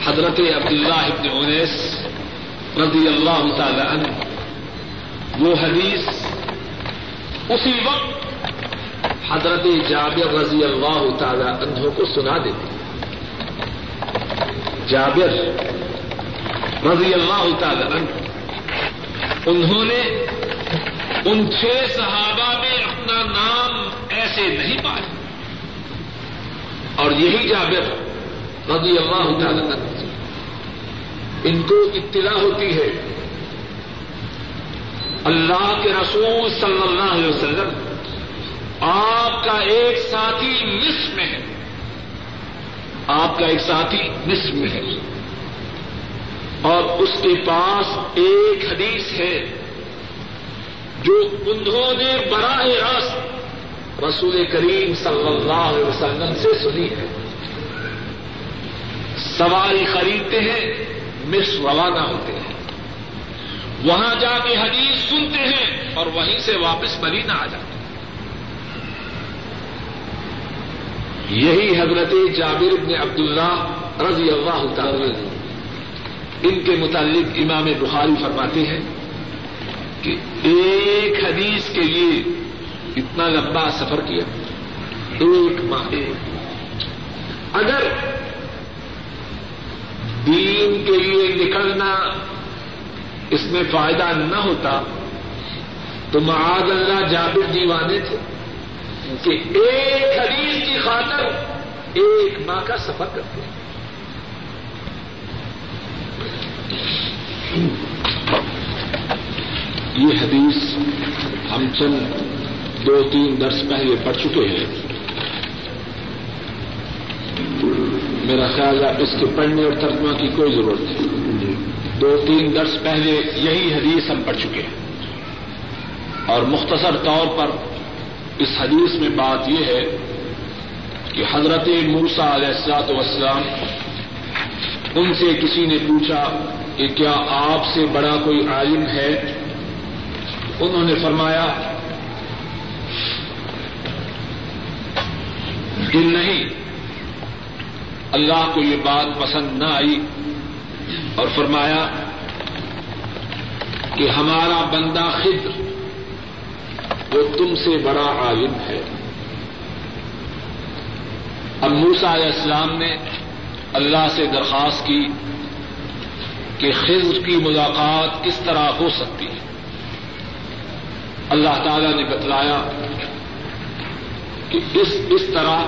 Speaker 1: حضرت عبداللہ ابن انیس رضی اللہ تعالی عنہ، وہ حدیث اسی وقت حضرت جابر رضی اللہ تعالی عنہ کو سنا دیتے جابر رضی اللہ تعالی عنہ انہوں نے ان چھ صحابہ میں اپنا نام ایسے نہیں پایا۔ اور یہی جابر رضی اللہ تعالی عنہ ان کو اطلاع ہوتی ہے۔ اللہ کے رسول صلی اللہ علیہ وسلم آپ کا ایک ساتھی مصر میں ہے۔ آپ کا ایک ساتھی مصر میں ہے۔ اور اس کے پاس ایک حدیث ہے جو انہوں نے براہ راست رسول کریم صلی اللہ علیہ وسلم سے سنی ہے۔ سواری خریدتے ہیں مصر روانہ ہوتے ہیں۔ وہاں جا کے حدیث سنتے ہیں اور وہیں سے واپس مدینہ آ جاتے۔ ہیں یہی حضرت جابر بن عبداللہ رضی اللہ تعالی ان کے متعلق امام بخاری فرماتے ہیں کہ ایک حدیث کے لیے اتنا لمبا سفر کیا۔ ایک ماہ۔ اگر دین کے لیے نکلنا اس میں فائدہ نہ ہوتا، تو معاذ اللہ جابر دیوانے تھے کہ ایک حدیث کی خاطر ایک ماہ کا سفر کرتے۔ ہیں یہ حدیث ہم چند دو تین درس پہلے پڑھ چکے ہیں۔ میرا خیال ہے اس کے پڑھنے اور ترجمہ کی کوئی ضرورت نہیں۔ دو تین درس پہلے یہی حدیث ہم پڑھ چکے ہیں۔ اور مختصر طور پر اس حدیث میں بات یہ ہے کہ حضرت موسا علیہ السلاط وسلام ان سے کسی نے پوچھا کہ کیا آپ سے بڑا کوئی عالم ہے؟ انہوں نے فرمایا، کہ نہیں، اللہ کو یہ بات پسند نہ آئی اور فرمایا کہ ہمارا بندہ خدر وہ تم سے بڑا عالم ہے۔ اب موسا علیہ السلام نے اللہ سے درخواست کی کہ خضر کی ملاقات کس طرح ہو سکتی ہے۔ اللہ تعالی نے بتلایا کہ اس اس طرح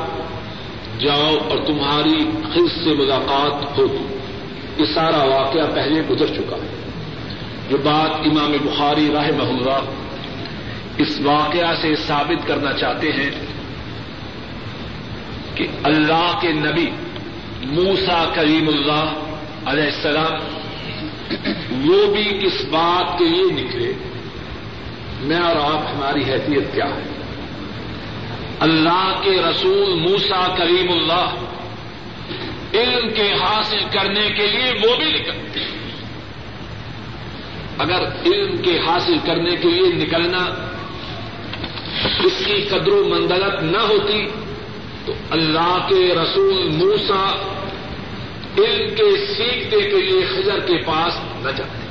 Speaker 1: جاؤ اور تمہاری خز سے ملاقات ہوگی۔ یہ سارا واقعہ پہلے گزر چکا ہے۔ جو بات امام بخاری راہ محلہ اس واقعہ سے ثابت کرنا چاہتے ہیں کہ اللہ کے نبی موسا کریم اللہ علیہ السلام وہ بھی کس بات کے لیے نکلے، میں اور آپ ہماری حیثیت کیا ہے؟ اللہ کے رسول موسا کریم اللہ علم کے حاصل کرنے کے لیے وہ بھی نکلتے اگر علم کے حاصل کرنے کے لیے نکلنا اس کی قدر و مندلت نہ ہوتی، تو اللہ کے رسول موسا علم کے سیکھنے کے لیے خزر کے پاس نہ جاتے۔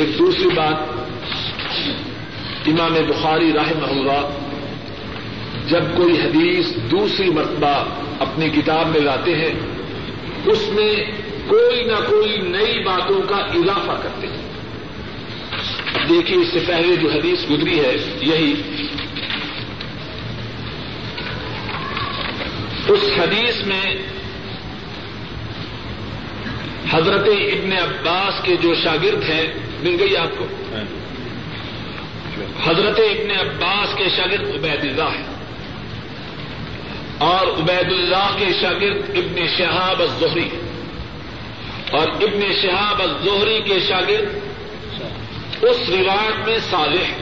Speaker 1: ایک دوسری بات، امام بخاری راہ اللہ جب کوئی حدیث دوسری مرتبہ اپنی کتاب میں لاتے ہیں، اس میں کوئی نہ کوئی نئی باتوں کا اضافہ کرتے ہیں۔ دیکھیے، اس سے پہلے جو حدیث گزری ہے، یہی۔ اس حدیث میں حضرت ابن عباس کے جو شاگرد ہیں مل گئی آپ کو؟ حضرت ابن عباس کے شاگرد عبید اللہ ہے اور عبید اللہ کے شاگرد ابن شہاب الزہری اور ابن شہاب الزہری کے شاگرد اس روایت میں صالح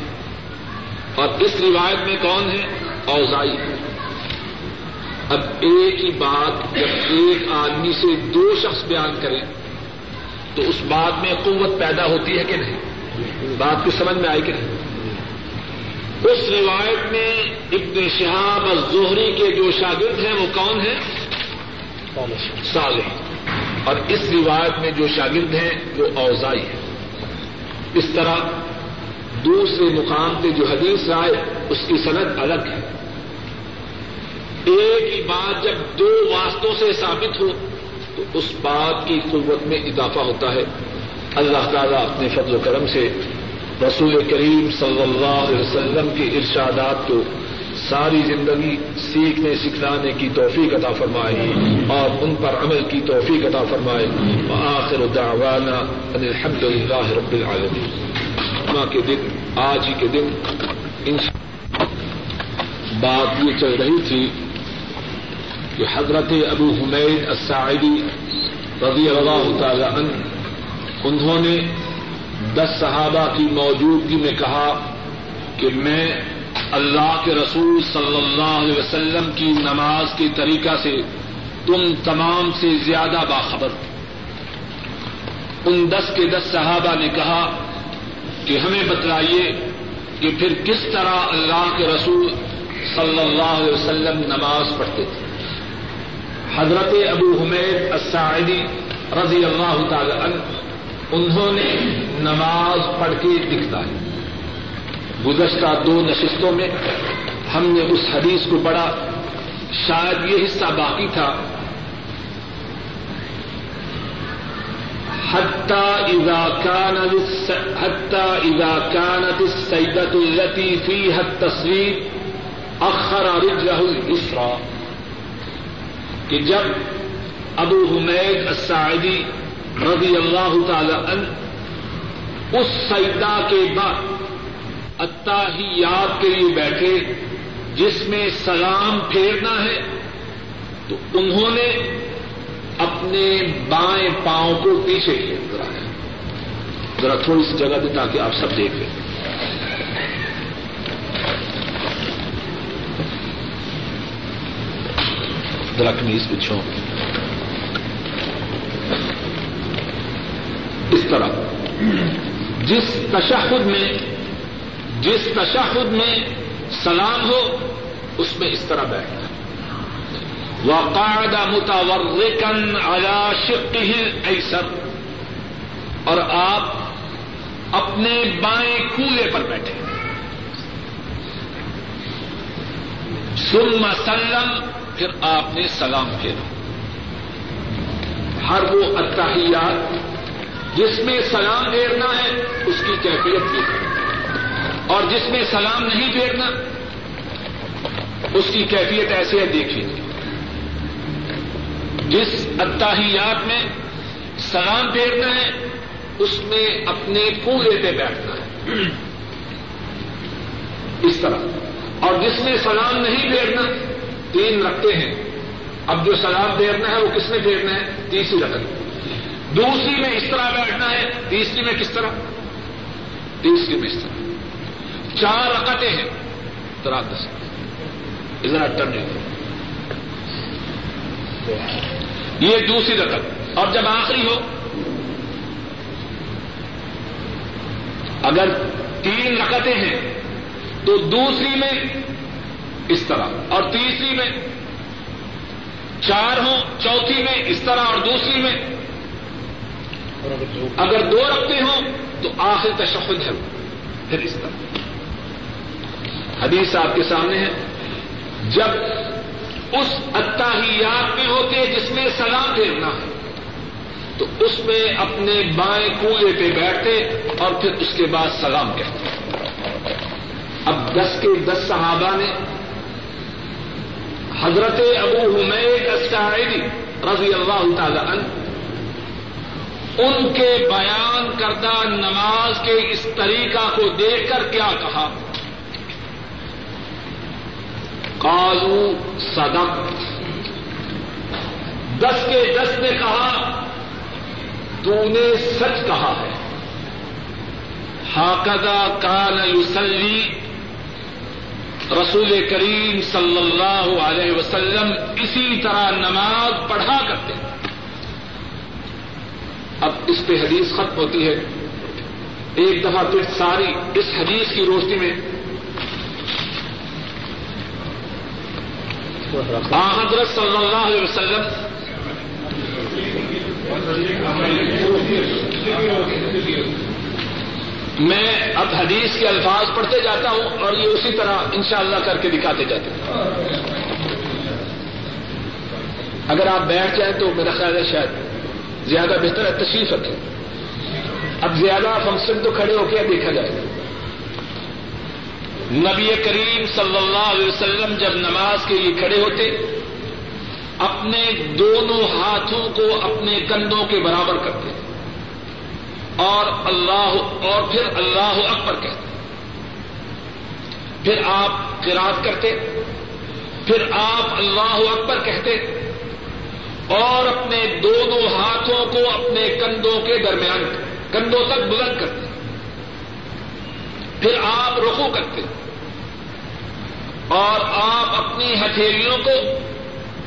Speaker 1: اور اس روایت میں کون ہے اوزائی اب ایک ہی بات جب ایک آدمی سے دو شخص بیان کریں تو اس بات میں قوت پیدا ہوتی ہے کہ نہیں؟ بات کو سمجھ میں آئی کہ نہیں؟ اس روایت میں ابن شہاب الزہری کے جو شاگرد ہیں وہ کون ہیں؟ صالح۔ اور اس روایت میں جو شاگرد ہیں وہ اوزائی ہیں۔ اس طرح دوسرے مقام پہ جو حدیث آئے اس کی صنعت الگ ہے۔ ایک ہی بات جب دو واسطوں سے ثابت ہو، تو اس بات کی قوت میں اضافہ ہوتا ہے۔ اللہ تعالیٰ اپنے فضل و کرم سے رسول کریم صلی اللہ علیہ وسلم کے ارشادات کو ساری زندگی سیکھنے، سکھلانے کی توفیق عطا فرمائے۔ اور ان پر عمل کی توفیق عطا فرمائے۔ آخر دعوانا ان الحمد للہ رب العالمین۔ کے دن، آج ہی کے دن ان بات یہ چل رہی تھی کہ حضرت ابو حمید الساعدی رضی اللہ تعالی عنہ۔ انہوں نے دس صحابہ کی موجودگی میں کہا کہ میں اللہ کے رسول صلی اللہ علیہ وسلم کی نماز کے طریقہ سے تم تمام سے زیادہ باخبر ان دس کے دس صحابہ نے کہا کہ ہمیں بتلائیے کہ پھر کس طرح اللہ کے رسول صلی اللہ علیہ وسلم نماز پڑھتے تھے۔ حضرت ابو حمید الساعدی رضی اللہ تعالی عنہ، انہوں نے نماز پڑھ کے دکھلائی گزشتہ دو نشستوں میں ہم نے اس حدیث کو پڑھا۔ شاید یہ حصہ باقی تھا۔ اذا كانت السيدة التي فيها التصوير اخر رجله اليسرى کہ جب ابو حمید الساعدی رضی اللہ تعالی عنہ اس سجدہ کے بعد اتحیات کے لیے بیٹھے، جس میں سلام پھیرنا ہے، تو انہوں نے اپنے بائیں پاؤں کو پیچھے ذرا ذرا تھوڑی سی جگہ دیں تاکہ آپ سب دیکھ لیں۔ ذرا کمیز پوچھو۔ اس طرح، جس تشہد میں، جس تشہد میں سلام ہو، اس میں اس طرح بیٹھنا۔ وقعد متورکن على شقه ایسر اور آپ اپنے بائیں کولے پر بیٹھے۔ ثم سلم پھر آپ نے سلام پھیرا ہر وہ اتحیات جس میں سلام پھیرنا ہے، اس کی کیفیت یہ اور جس میں سلام نہیں پھیرنا، اس کی کیفیت ایسے ہے، دیکھیے۔ جس اتحیات میں سلام پھیرنا ہے، اس میں اپنے پورے پہ بیٹھنا ہے۔ اس طرح۔ اور جس میں سلام نہیں پھیرنا تین رکھتے ہیں۔ اب جو سلام پھیرنا ہے وہ کس میں پھیرنا ہے؟ تیسری رقم دوسری میں اس طرح بیٹھنا ہے، تیسری میں کس طرح؟ تیسری میں اس طرح۔ چار رقطیں ہیں۔ ذرا دس ادھر ٹرننگ یہ دوسری رقم اور جب آخری ہو، اگر تین رقطیں ہیں، تو دوسری میں اس طرح۔ اور تیسری میں چار ہوں، چوتھی میں اس طرح اور دوسری میں۔ اگر دو رکھتے ہوں تو آخر تشخد ہے۔ پھر اس طرح۔ حدیث آپ کے سامنے ہے۔ جب اس اتحیات میں ہوتے، جس میں سلام پھیرنا ہے، تو اس میں اپنے بائیں کنویں پہ بیٹھتے اور پھر اس کے بعد سلام کہتے۔ اب دس کے دس صحابہ نے حضرت ابو حمید الساعدی رضی اللہ تعالی عنہ، ان کے بیان کردہ نماز کے اس طریقہ کو دیکھ کر کیا کہا؟ کالو صدق۔ دس کے دس نے کہا، تو نے سچ کہا ہے۔ ہاکدہ کان یوسلی رسول کریم صلی اللہ علیہ وسلم اسی طرح نماز پڑھا کرتے ہیں۔ اب اس پہ حدیث ختم ہوتی ہے۔ ایک دفعہ پھر ساری اس حدیث کی روشنی میں حضرت صلی اللہ علیہ وسلم میں اب حدیث کے الفاظ پڑھتے جاتا ہوں اور یہ اسی طرح انشاءاللہ کر کے دکھاتے جاتے ہیں۔ اگر آپ بیٹھ جائیں تو میرا خیال ہے شاید زیادہ بہتر ہے تشریف رکھیں۔ اب زیادہ فنکشن تو کھڑے ہو کے دیکھا جائے۔ گا نبی کریم صلی اللہ علیہ وسلم جب نماز کے لیے کھڑے ہوتے، اپنے دونوں ہاتھوں کو اپنے کندھوں کے برابر کرتے۔ اور اللہ اور پھر اللہ اکبر کہتے پھر آپ قرات کرتے، پھر آپ اللہ اکبر کہتے، اور اپنے دونوں ہاتھوں کو اپنے کندھوں کے درمیان کندھوں تک بلند کرتے۔ پھر آپ رخو کرتے، اور آپ اپنی ہتھیلیوں کو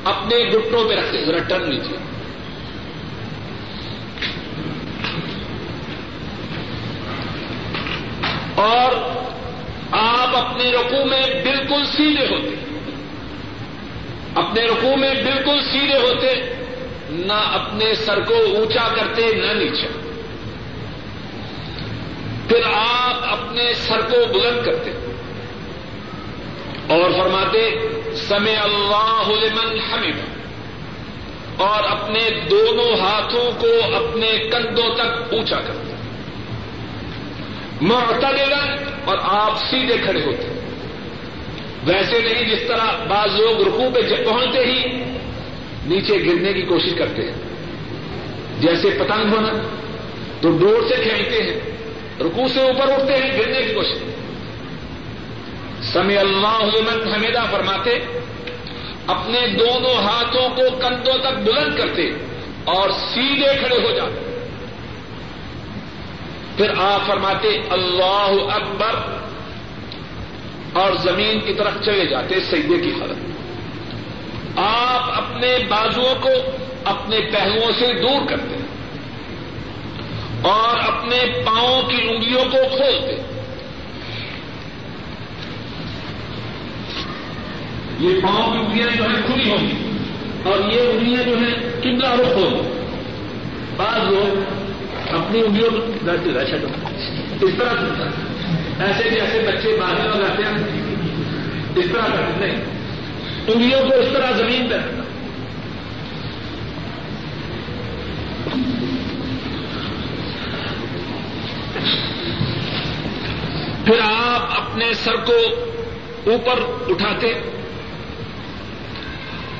Speaker 1: اپنے گٹوں پہ رکھتے، ذرا ٹرن لیجیے اور آپ اپنے رقو میں بالکل سیدھے ہوتے اپنے رقو میں بالکل سیدھے ہوتے نہ اپنے سر کو اونچا کرتے نہ نیچا پھر آپ اپنے سر کو بلند کرتے اور فرماتے سمے اللہ لمن حمد اور اپنے دونوں ہاتھوں کو اپنے کندھوں تک اونچا کرتے معتدلا اور آپ سیدھے کھڑے ہوتے ویسے نہیں، جس طرح بعض لوگ رکو پہ پہنچتے ہی نیچے گرنے کی کوشش کرتے ہیں۔ جیسے پتنگ ہونا، تو ڈور سے کھینچتے ہیں رکو سے اوپر اٹھتے ہیں، گرنے کی کوشش۔ سمے اللہ من حمیدہ فرماتے، اپنے دونوں ہاتھوں کو کندھوں تک بلند کرتے اور سیدھے کھڑے ہو جاتے۔ پھر آپ فرماتے اللہ اکبر اور زمین کی طرف چلے جاتے سیدے کی حالت آپ اپنے بازوؤں کو اپنے پہلوؤں سے دور کرتے اور اپنے پاؤں کی انگلیوں کو کھولتے۔ یہ پاؤں کی انگلیاں جو ہے کھلی ہوں گی اور یہ انگلیاں جو ہیں کملا رخ ہوگی بعض لوگ اپنی انگلیوں کو اس طرح ایسے جیسے بچے بازی لگاتے ہیں۔ اس طرح کرتے نہیں۔ انگلیوں کو اس طرح زمین پہ رکھنا۔ پھر آپ اپنے سر کو اوپر اٹھاتے۔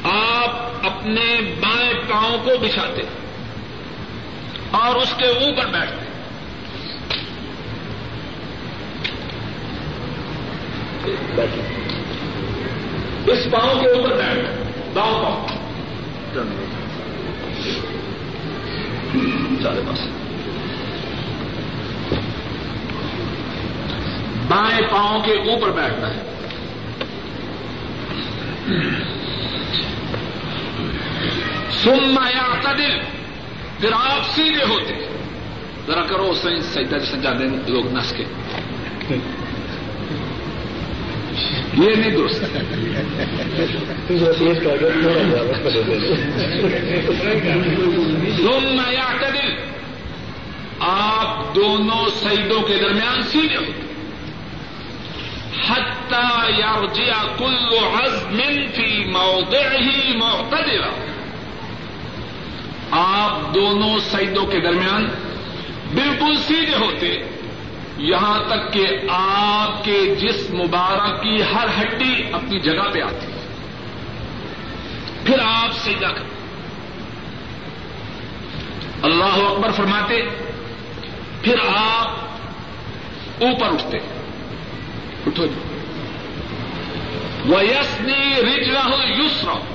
Speaker 1: آپ اپنے بائیں پاؤں کو بچھاتے۔ اور اس کے اوپر بیٹھتے اس پاؤں کے اوپر بیٹھ داؤں پاؤں۔ چارے پاس بائیں پاؤں کے اوپر بیٹھنا ہے۔ سننا یا پھر آپ سیدھے ہوتے ذرا کرو سجدہ سجا دیں لوگ نس کے۔ یہ نہیں دوست سننا یا تدل آپ دونوں سیدوں کے درمیان سیدھے ہوتے حتى يرجع كل عزم في موضعه معتدلا آپ دونوں سیدوں کے درمیان بالکل سیدھے ہوتے یہاں تک کہ آپ کے جسم مبارک کی ہر ہڈی اپنی جگہ پہ آتی پھر آپ سیدھا کر اللہ اکبر فرماتے، پھر آپ اوپر اٹھتے۔ اٹھو جی۔ ویسنی رج رہو یوس رہو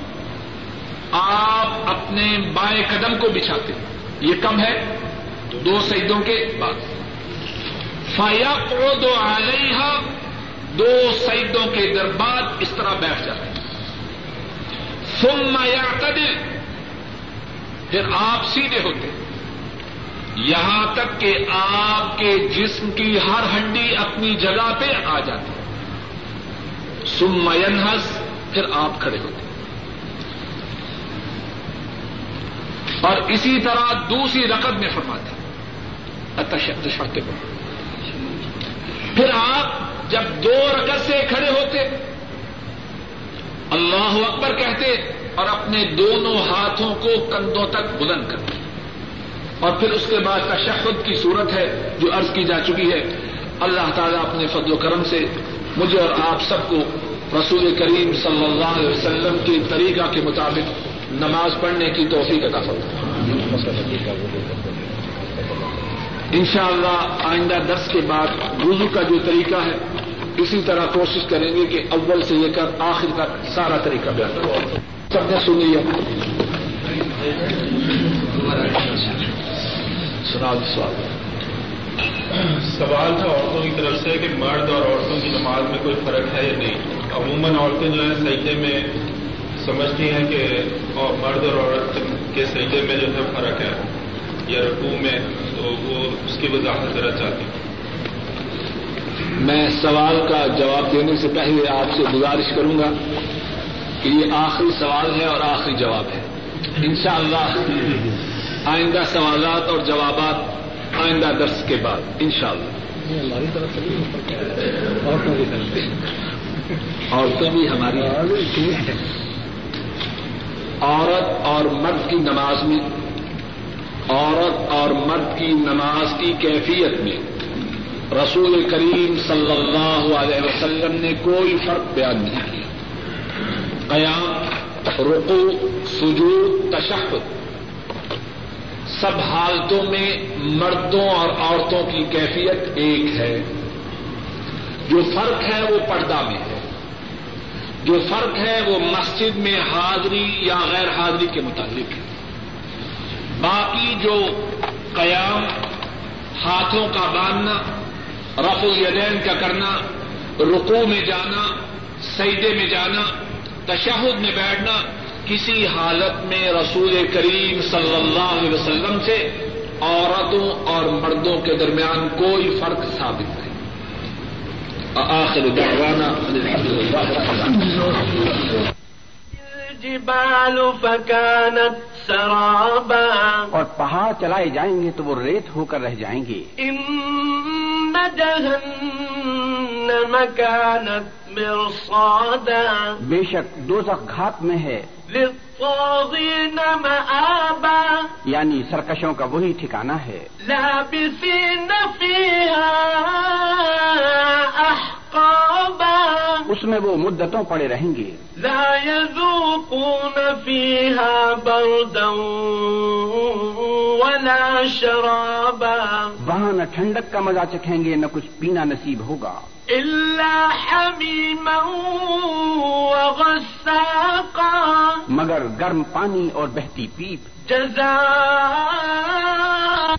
Speaker 1: آپ اپنے بائیں قدم کو بچھاتے یہ کم ہے دو سیدوں کے بعد۔ فیق دو علیہ دو سیدوں کے دربار اس طرح بیٹھ جاتے ثم یعتدل، پھر آپ سیدھے ہوتے یہاں تک کہ آپ کے جسم کی ہر ہڈی اپنی جگہ پہ آ جاتی سم ینحس پھر آپ کھڑے ہوتے اور اسی طرح دوسری رقم میں فرماتے شرطے پر پھر آپ جب دو رکت سے کھڑے ہوتے، اللہ اکبر کہتے اور اپنے دونوں ہاتھوں کو کندھوں تک بلند کرتے۔ اور پھر اس کے بعد تشہد کی صورت ہے جو عرض کی جا چکی ہے۔ اللہ تعالیٰ اپنے فضل و کرم سے مجھے اور آپ سب کو رسول کریم صلی اللہ علیہ وسلم کے طریقہ کے مطابق نماز پڑھنے کی توفیق عطا فرمائے۔ ان شاء اللہ آئندہ درس کے بعد وضو کا جو طریقہ ہے، اسی طرح کوشش کریں گے کہ اول سے لے کر آخر تک سارا طریقہ بیان کرو سب نے سن لیا سنا جی سوال۔
Speaker 2: سوال تھا عورتوں کی طرف سے کہ مرد اور عورتوں کی نماز میں کوئی فرق ہے یا نہیں؟ عموماً عورتیں جو ہیں سجدے میں سمجھتی ہیں کہ مرد اور عورت کے سجدے میں جو ہے فرق ہے یا رقو میں تو وہ اس کی وضاحت ذرا چاہتی ہیں۔
Speaker 1: میں سوال کا جواب دینے سے پہلے آپ سے گزارش کروں گا کہ یہ آخری سوال ہے اور آخری جواب ہے۔ انشاءاللہ آئندہ سوالات اور جوابات آئندہ درس کے بعد انشاءاللہ۔ عورتیں بھی ہماری۔ عورت اور مرد کی نماز میں، عورت اور مرد کی نماز کی کیفیت میں۔ رسول کریم صلی اللہ علیہ وسلم نے کوئی فرق بیان نہیں کیا۔ قیام رقو سجود تشخد سب حالتوں میں مردوں اور عورتوں کی کیفیت ایک ہے۔ جو فرق ہے وہ پردہ میں ہے۔ جو فرق ہے وہ مسجد میں حاضری یا غیر حاضری کے متعلق ہے۔ باقی جو قیام، ہاتھوں کا باندھنا رف الیدین کا کرنا رکو میں جانا سیدے میں جانا، تشہد میں بیٹھنا، کسی حالت میں رسول کریم صلی اللہ علیہ وسلم سے عورتوں اور مردوں کے درمیان کوئی فرق ثابت نہیں۔ آخر دعوانا
Speaker 3: سرابا.
Speaker 4: اور پہاڑ چلائے جائیں گے تو وہ ریت ہو کر رہ جائیں گے۔
Speaker 3: جهنم كانت مرصادا.
Speaker 4: بے شک دو گھات میں ہے۔
Speaker 3: للطاغين مآبا.
Speaker 4: یعنی سرکشوں کا وہی ٹھکانا ہے۔
Speaker 3: فيها أحقابا
Speaker 4: اس میں وہ مدتوں پڑے رہیں گے۔
Speaker 3: لا يذوقون فيها بردا ولا شرابا.
Speaker 4: وہاں نہ ٹھنڈک کا مزہ چکھیں گے نہ کچھ پینا نصیب ہوگا۔
Speaker 3: إلا حميما وغساقا.
Speaker 4: مگر گرم پانی اور بہتی پیپ۔
Speaker 3: جزاء